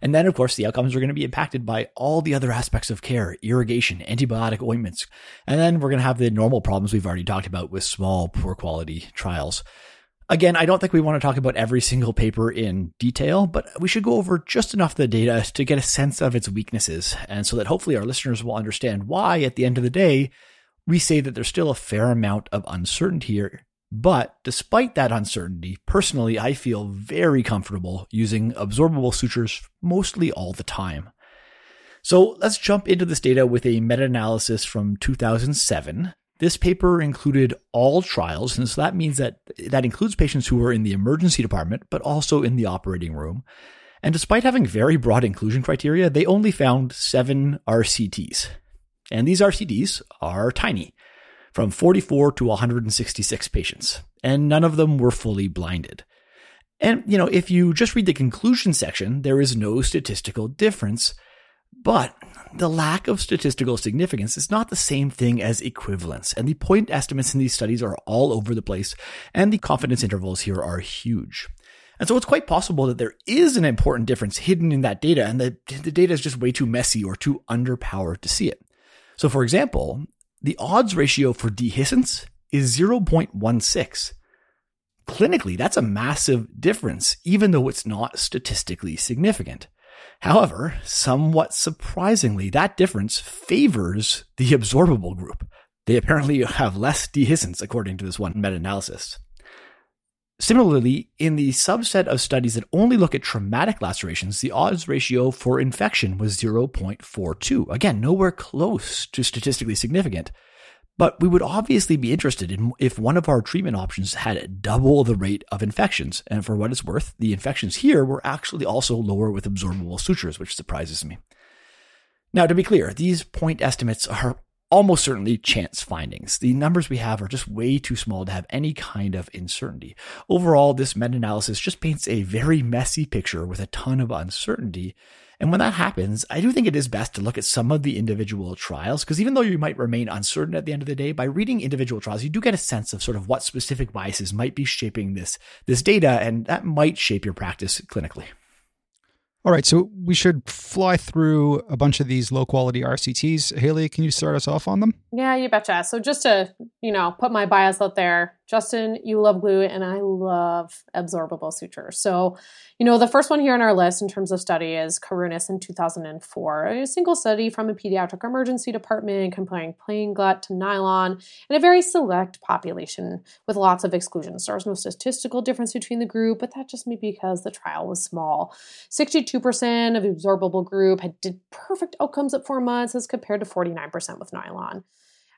And then, of course, the outcomes are going to be impacted by all the other aspects of care, irrigation, antibiotic ointments. And then we're going to have the normal problems we've already talked about with small, poor quality trials. Again, I don't think we want to talk about every single paper in detail, but we should go over just enough of the data to get a sense of its weaknesses, and so that hopefully our listeners will understand why, at the end of the day, we say that there's still a fair amount of uncertainty here. But despite that uncertainty, personally, I feel very comfortable using absorbable sutures mostly all the time. So let's jump into this data with a meta analysis from 2007 this paper included all trials, and so that means that that includes patients who were in the emergency department, but also in the operating room. And despite having very broad inclusion criteria, they only found seven RCTs. And these RCTs are tiny, from 44 to 166 patients, and none of them were fully blinded. And, you know, if you just read the conclusion section, there is no statistical difference. But the lack of statistical significance is not the same thing as equivalence, and the point estimates in these studies are all over the place, and the confidence intervals here are huge. And so it's quite possible that there is an important difference hidden in that data, and the, the data is just way too messy or too underpowered to see it. So, for example, the odds ratio for dehiscence is 0.16. Clinically, that's a massive difference, even though it's not statistically significant. However, somewhat surprisingly, that difference favors the absorbable group. They apparently have less dehiscence, according to this one meta analysis. Similarly, in the subset of studies that only look at traumatic lacerations, the odds ratio for infection was 0.42. Again, nowhere close to statistically significant. But we would obviously be interested in if one of our treatment options had double the rate of infections. And for what it's worth, the infections here were actually also lower with absorbable sutures, which surprises me. Now, to be clear, these point estimates are almost certainly chance findings. The numbers we have are just way too small to have any kind of uncertainty. Overall, this meta analysis just paints a very messy picture with a ton of uncertainty. And when that happens, I do think it is best to look at some of the individual trials, because even though you might remain uncertain at the end of the day, by reading individual trials, you do get a sense of sort of what specific biases might be shaping this, this data, and that might shape your practice clinically. All right, so we should fly through a bunch of these low quality RCTs. Haley, can you start us off on them? Yeah, you betcha. So just to, you know, put my bias out there, Justin, you love glue and I love absorbable sutures. So, you know, the first one here on our list in terms of study is Karounis in 2004, a single study from a pediatric emergency department comparing plain gut to nylon in a very select population with lots of exclusions. There was no statistical difference between the group, but that just may be because the trial was small. 62% of the absorbable group had did perfect outcomes at four months as compared to 49% with nylon.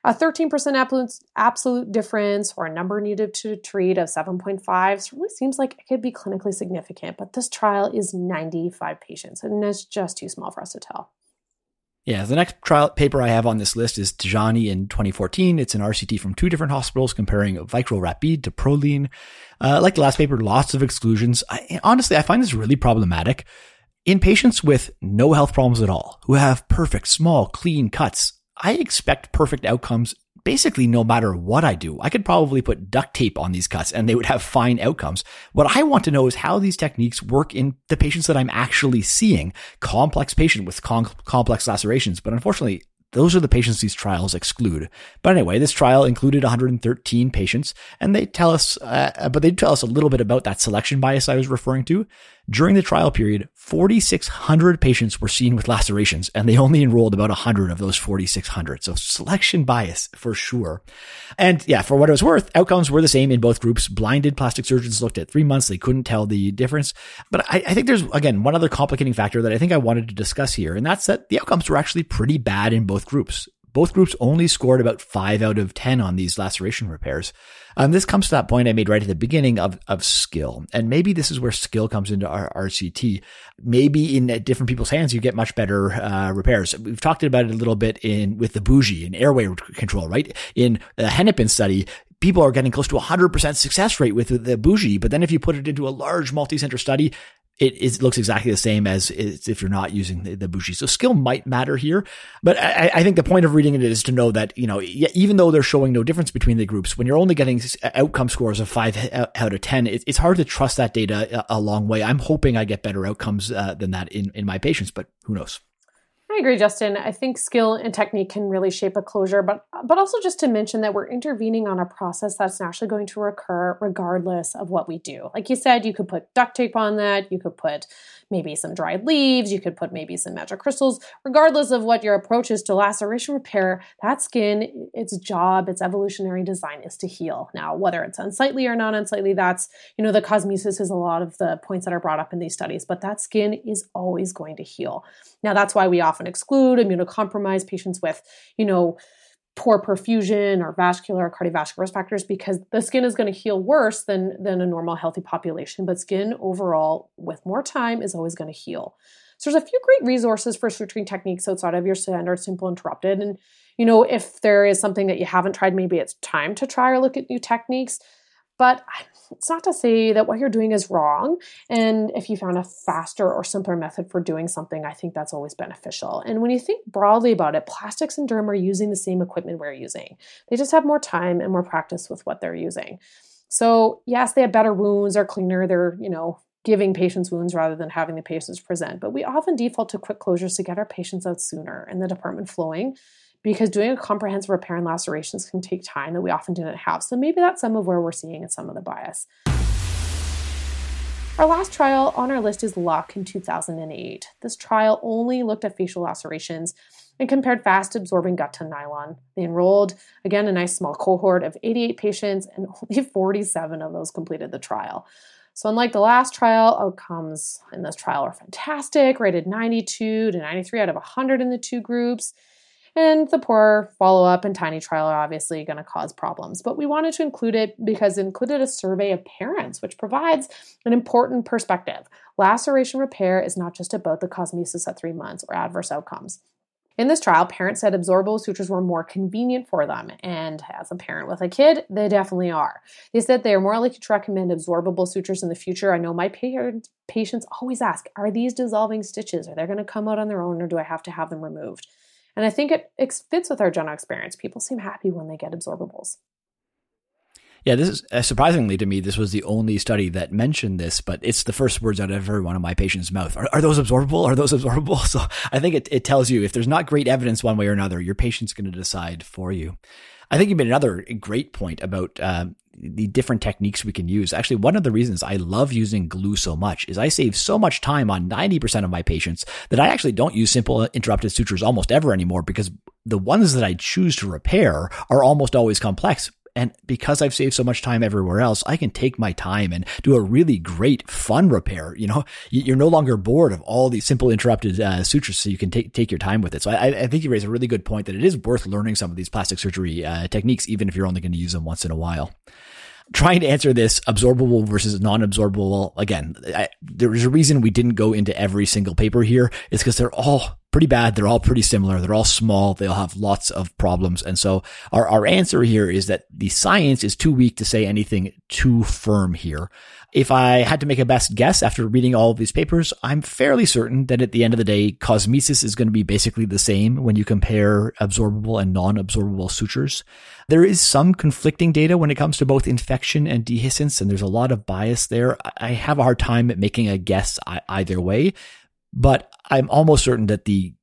A 13% absolute difference or a number needed to treat of 7.5 certainly seems like it could be clinically significant, but this trial is 95 patients and it's just too small for us to tell. Yeah, the next trial paper I have on this list is Tejani in 2014. It's an RCT from two different hospitals comparing Vicryl Rapide to Prolene. Uh, like the last paper, lots of exclusions. I, honestly, I find this really problematic. In patients with no health problems at all, who have perfect, small, clean cuts, I expect perfect outcomes basically no matter what I do. I could probably put duct tape on these cuts and they would have fine outcomes. What I want to know is how these techniques work in the patients that I'm actually seeing, complex patient with com- complex lacerations. But unfortunately, those are the patients these trials exclude. But anyway, this trial included 113 patients, and they tell us, uh, but they tell us a little bit about that selection bias I was referring to. During the trial period, 4,600 patients were seen with lacerations, and they only enrolled about 100 of those 4,600. So selection bias for sure. And yeah, for what it was worth, outcomes were the same in both groups. Blinded plastic surgeons looked at three months. They couldn't tell the difference. But I, I think there's, again, one other complicating factor that I think I wanted to discuss here, and that's that the outcomes were actually pretty bad in both groups. Both groups only scored about five out of 10 on these laceration repairs. Um, this comes to that point I made right at the beginning of, of skill. And maybe this is where skill comes into our RCT. Maybe in different people's hands, you get much better uh, repairs. We've talked about it a little bit in with the bougie and airway control, right? In the Hennepin study, people are getting close to 100% success rate with the bougie. But then if you put it into a large multi-center study, it, is, looks exactly the same as, if you're not using the, the bougie. So skill might matter here, but I, I, think the point of reading it is to know that, you know, even though they're showing no difference between the groups, when you're only getting uh, outcome scores of five uh, out of 10, it, it's hard to trust that data a, a, long way. I'm hoping I get better outcomes uh, than that in, in my patients, but who knows? I agree, Justin. I think skill and technique can really shape a closure, but but also just to mention that we're intervening on a process that's naturally going to recur regardless of what we do. Like you said, you could put duct tape on that, you could put maybe some dried leaves, you could put maybe some magic crystals. Regardless of what your approach is to laceration repair, that skin, its job, its evolutionary design is to heal. Now, whether it's unsightly or not unsightly, that's, you know, the cosmesis is a lot of the points that are brought up in these studies, but that skin is always going to heal. Now, that's why we often exclude immunocompromised patients with, you know, poor perfusion or vascular or cardiovascular risk factors because the skin is going to heal worse than than a normal healthy population but skin overall with more time is always going to heal. So there's a few great resources for suturing techniques outside of your standard simple interrupted and you know if there is something that you haven't tried maybe it's time to try or look at new techniques but it's not to say that what you're doing is wrong. And if you found a faster or simpler method for doing something, I think that's always beneficial. And when you think broadly about it, plastics and derm are using the same equipment we're using. They just have more time and more practice with what they're using. So, yes, they have better wounds, they're cleaner, they're, you know, giving patients wounds rather than having the patients present. But we often default to quick closures to get our patients out sooner and the department flowing because doing a comprehensive repair and lacerations can take time that we often didn't have. So maybe that's some of where we're seeing some of the bias. Our last trial on our list is Luck in 2008. This trial only looked at facial lacerations and compared fast absorbing gut to nylon. They enrolled, again, a nice small cohort of 88 patients, and only 47 of those completed the trial. So, unlike the last trial, outcomes in this trial are fantastic, rated 92 to 93 out of 100 in the two groups. And the poor follow up and tiny trial are obviously going to cause problems. But we wanted to include it because it included a survey of parents, which provides an important perspective. Laceration repair is not just about the cosmesis at three months or adverse outcomes. In this trial, parents said absorbable sutures were more convenient for them. And as a parent with a kid, they definitely are. They said they are more likely to recommend absorbable sutures in the future. I know my patients always ask, are these dissolving stitches? Are they going to come out on their own or do I have to have them removed? And I think it, it fits with our general experience. People seem happy when they get absorbables. Yeah, this is uh, surprisingly to me. This was the only study that mentioned this, but it's the first words out of every one of my patients' mouth. Are, are those absorbable? Are those absorbable? So I think it, it tells you if there's not great evidence one way or another, your patient's going to decide for you. I think you made another great point about uh, the different techniques we can use. Actually, one of the reasons I love using glue so much is I save so much time on 90% of my patients that I actually don't use simple interrupted sutures almost ever anymore because the ones that I choose to repair are almost always complex. And because I've saved so much time everywhere else, I can take my time and do a really great fun repair. You know, you're no longer bored of all these simple interrupted uh, sutures, so you can take take your time with it. So I, I, think you raise a really good point that it is worth learning some of these plastic surgery uh, techniques, even if you're only going to use them once in a while trying to answer this absorbable versus non-absorbable again I, there's a reason we didn't go into every single paper here it's because they're all pretty bad. They're all pretty similar. They're all small. They'll have lots of problems. And so our, our answer here is that the science is too weak to say anything too firm here. If I had to make a best guess after reading all of these papers, I'm fairly certain that at the end of the day, cosmesis is going to be basically the same when you compare absorbable and non-absorbable sutures. There is some conflicting data when it comes to both infection and dehiscence, and there's a lot of bias there. I have a hard time making a guess either way, but I'm almost certain that the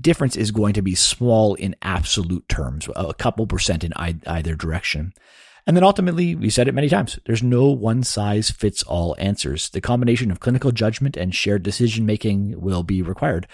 difference is going to be small in absolute terms, a couple percent in either direction. And then ultimately, we said it many times, there's no one size fits all answers. The combination of clinical judgment and shared decision making will be required.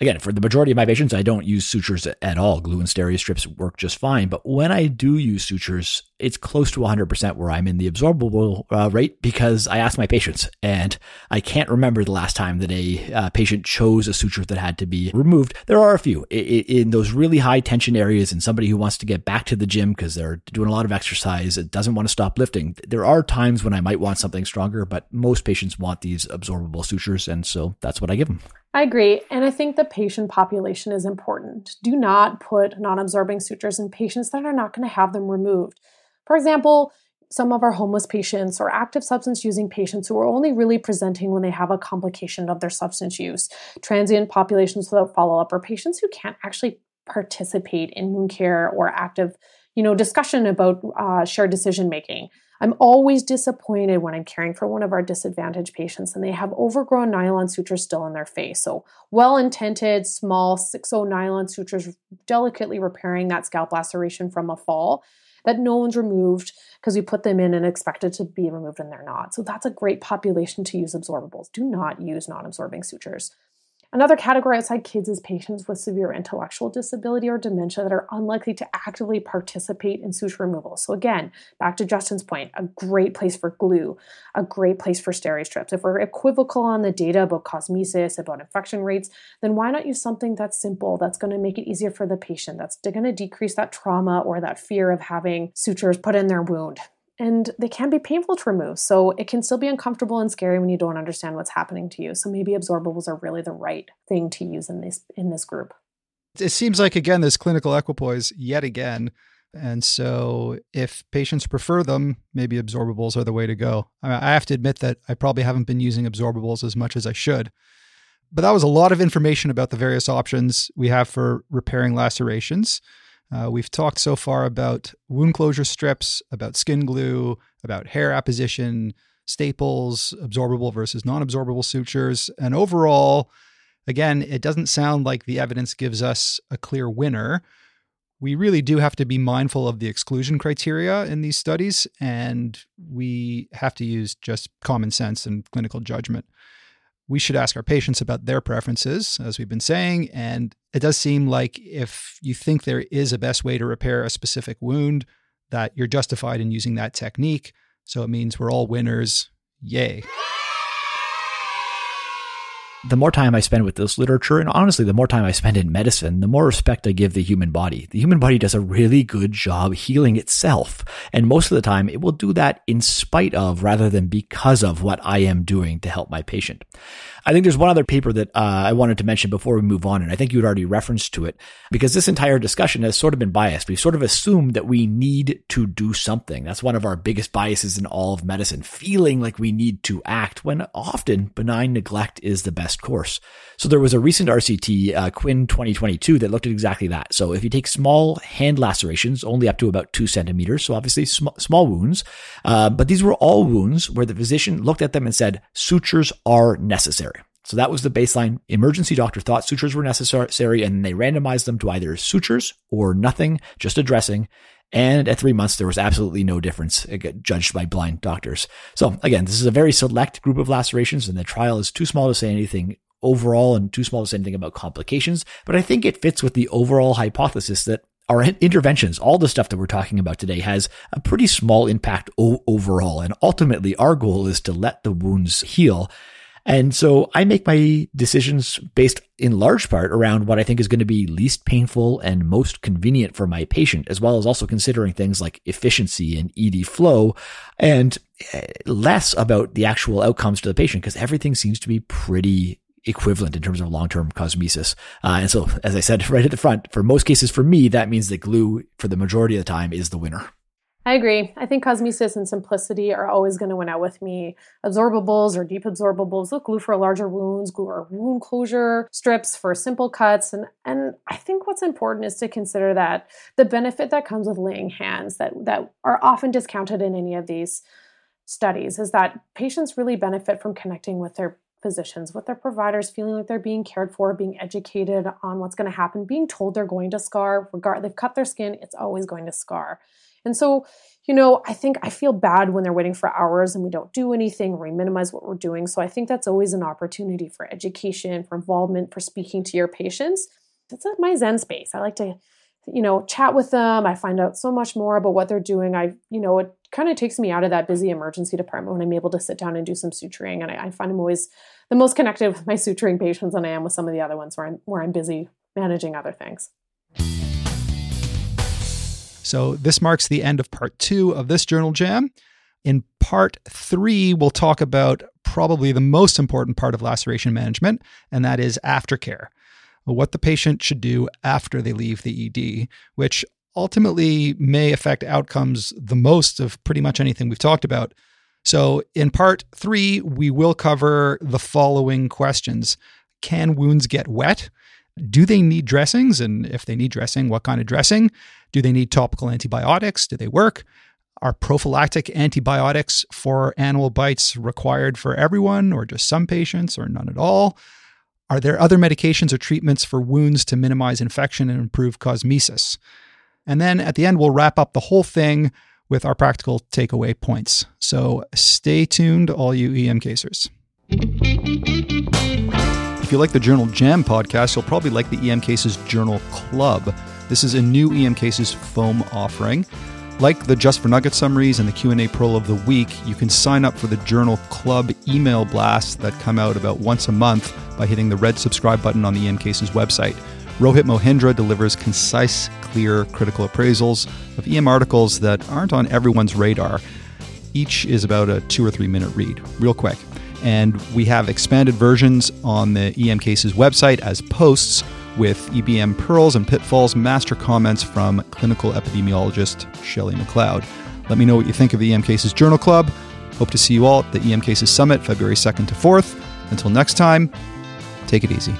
Again, for the majority of my patients, I don't use sutures at all. Glue and Steri-Strips work just fine. But when I do use sutures, it's close to 100% where I'm in the absorbable uh, rate because I ask my patients and I can't remember the last time that a uh, patient chose a suture that had to be removed. There are a few in those really high tension areas and somebody who wants to get back to the gym because they're doing a lot of exercise, and doesn't want to stop lifting. There are times when I might want something stronger, but most patients want these absorbable sutures. And so that's what I give them. I agree. And I think the patient population is important. Do not put non absorbing sutures in patients that are not going to have them removed. For example, some of our homeless patients or active substance using patients who are only really presenting when they have a complication of their substance use, transient populations without follow up, or patients who can't actually participate in wound care or active you know discussion about uh, shared decision making I'm always disappointed when I'm caring for one of our disadvantaged patients and they have overgrown nylon sutures still in their face. So, well intended, small 6-0 nylon sutures, delicately repairing that scalp laceration from a fall that no one's removed because we put them in and expected to be removed and they're not. So, that's a great population to use absorbables. Do not use non absorbing sutures. Another category outside kids is patients with severe intellectual disability or dementia that are unlikely to actively participate in suture removal. So, again, back to Justin's point, a great place for glue, a great place for Steri-Strips. If we're equivocal on the data about cosmesis, about infection rates, then why not use something that's simple, that's going to make it easier for the patient, that's going to decrease that trauma or that fear of having sutures put in their wound? And they can be painful to remove. So it can still be uncomfortable and scary when you don't understand what's happening to you. So maybe absorbables are really the right thing to use in this in this group. It seems like again this clinical equipoise yet again. And so if patients prefer them, maybe absorbables are the way to go. I have to admit that I probably haven't been using absorbables as much as I should. But that was a lot of information about the various options we have for repairing lacerations. Uh, we've talked so far about wound closure strips, about skin glue, about hair apposition, staples, absorbable versus non absorbable sutures. And overall, again, it doesn't sound like the evidence gives us a clear winner. we really do have to be mindful of the exclusion criteria in these studies, and we have to use just common sense and clinical judgment. We should ask our patients about their preferences, as we've been saying. And it does seem like if you think there is a best way to repair a specific wound, that you're justified in using that technique. So it means we're all winners. Yay the more time I spend with this literature, and honestly, the more time I spend in medicine, the more respect I give the human body. The human body does a really good job healing itself. And most of the time, it will do that in spite of rather than because of what I am doing to help my patient. I think there's one other paper that uh, I wanted to mention before we move on, and I think you had already referenced to it because this entire discussion has sort of been biased. We've sort of assumed that we need to do something. That's one of our biggest biases in all of medicine, feeling like we need to act when often benign neglect is the best course. So there was a recent RCT, uh, Quinn 2022, that looked at exactly that. So if you take small hand lacerations, only up to about two centimeters, so obviously sm- small wounds, uh, but these were all wounds where the physician looked at them and said, sutures are necessary. So that was the baseline. Emergency doctor thought sutures were necessary and they randomized them to either sutures or nothing, just a dressing. And at three months, there was absolutely no difference uh, judged by blind doctors. So again, this is a very select group of lacerations and the trial is too small to say anything overall and too small to say anything about complications. But I think it fits with the overall hypothesis that our interventions, all the stuff that we're talking about today has a pretty small impact o- overall. And ultimately our goal is to let the wounds heal and so I make my decisions based in large part around what I think is going to be least painful and most convenient for my patient, as well as also considering things like efficiency and ED flow and eh, less about the actual outcomes to the patient because everything seems to be pretty equivalent in terms of long-term cosmesis. Uh, and so, as I said right at the front, for most cases for me, that means that glue for the majority of the time is the winner. I agree. I think cosmesis and simplicity are always going to win out with me. Absorbables or deep absorbables, look, glue for larger wounds, glue or wound closure strips for simple cuts. And, and I think what's important is to consider that the benefit that comes with laying hands that, that are often discounted in any of these studies is that patients really benefit from connecting with their physicians, with their providers, feeling like they're being cared for, being educated on what's going to happen, being told they're going to scar. Regard they've cut their skin, it's always going to scar. And so, you know, I think I feel bad when they're waiting for hours and we don't do anything or we minimize what we're doing. So I think that's always an opportunity for education, for involvement, for speaking to your patients. That's my Zen space. I like to, you know, chat with them. I find out so much more about what they're doing. I, you know, it kind of takes me out of that busy emergency department when I'm able to sit down and do some suturing. And I, I find I'm always the most connected with my suturing patients than I am with some of the other ones where I'm where I'm busy managing other things. So this marks the end of part two of this journal jam. In part three, we'll talk about probably the most important part of laceration management, and that is aftercare. What the patient should do after they leave the ED, which ultimately may affect outcomes the most of pretty much anything we've talked about. So, in part three, we will cover the following questions Can wounds get wet? Do they need dressings? And if they need dressing, what kind of dressing? Do they need topical antibiotics? Do they work? Are prophylactic antibiotics for animal bites required for everyone or just some patients or none at all? Are there other medications or treatments for wounds to minimize infection and improve cosmesis? And then at the end, we'll wrap up the whole thing with our practical takeaway points. So stay tuned, all you EM casers. If you like the Journal Jam podcast, you'll probably like the EM Cases Journal Club. This is a new EM Cases foam offering. Like the Just for Nuggets summaries and the Q&A Pearl of the Week, you can sign up for the Journal Club email blasts that come out about once a month by hitting the red subscribe button on the EM Cases website. Rohit Mohindra delivers concise, clear, critical appraisals of EM articles that aren't on everyone's radar. Each is about a two or three minute read, real quick. And we have expanded versions on the EM Cases website as posts with EBM pearls and pitfalls master comments from clinical epidemiologist Shelley McLeod. Let me know what you think of the EM Cases Journal Club. Hope to see you all at the EM Cases Summit February 2nd to 4th. Until next time, take it easy.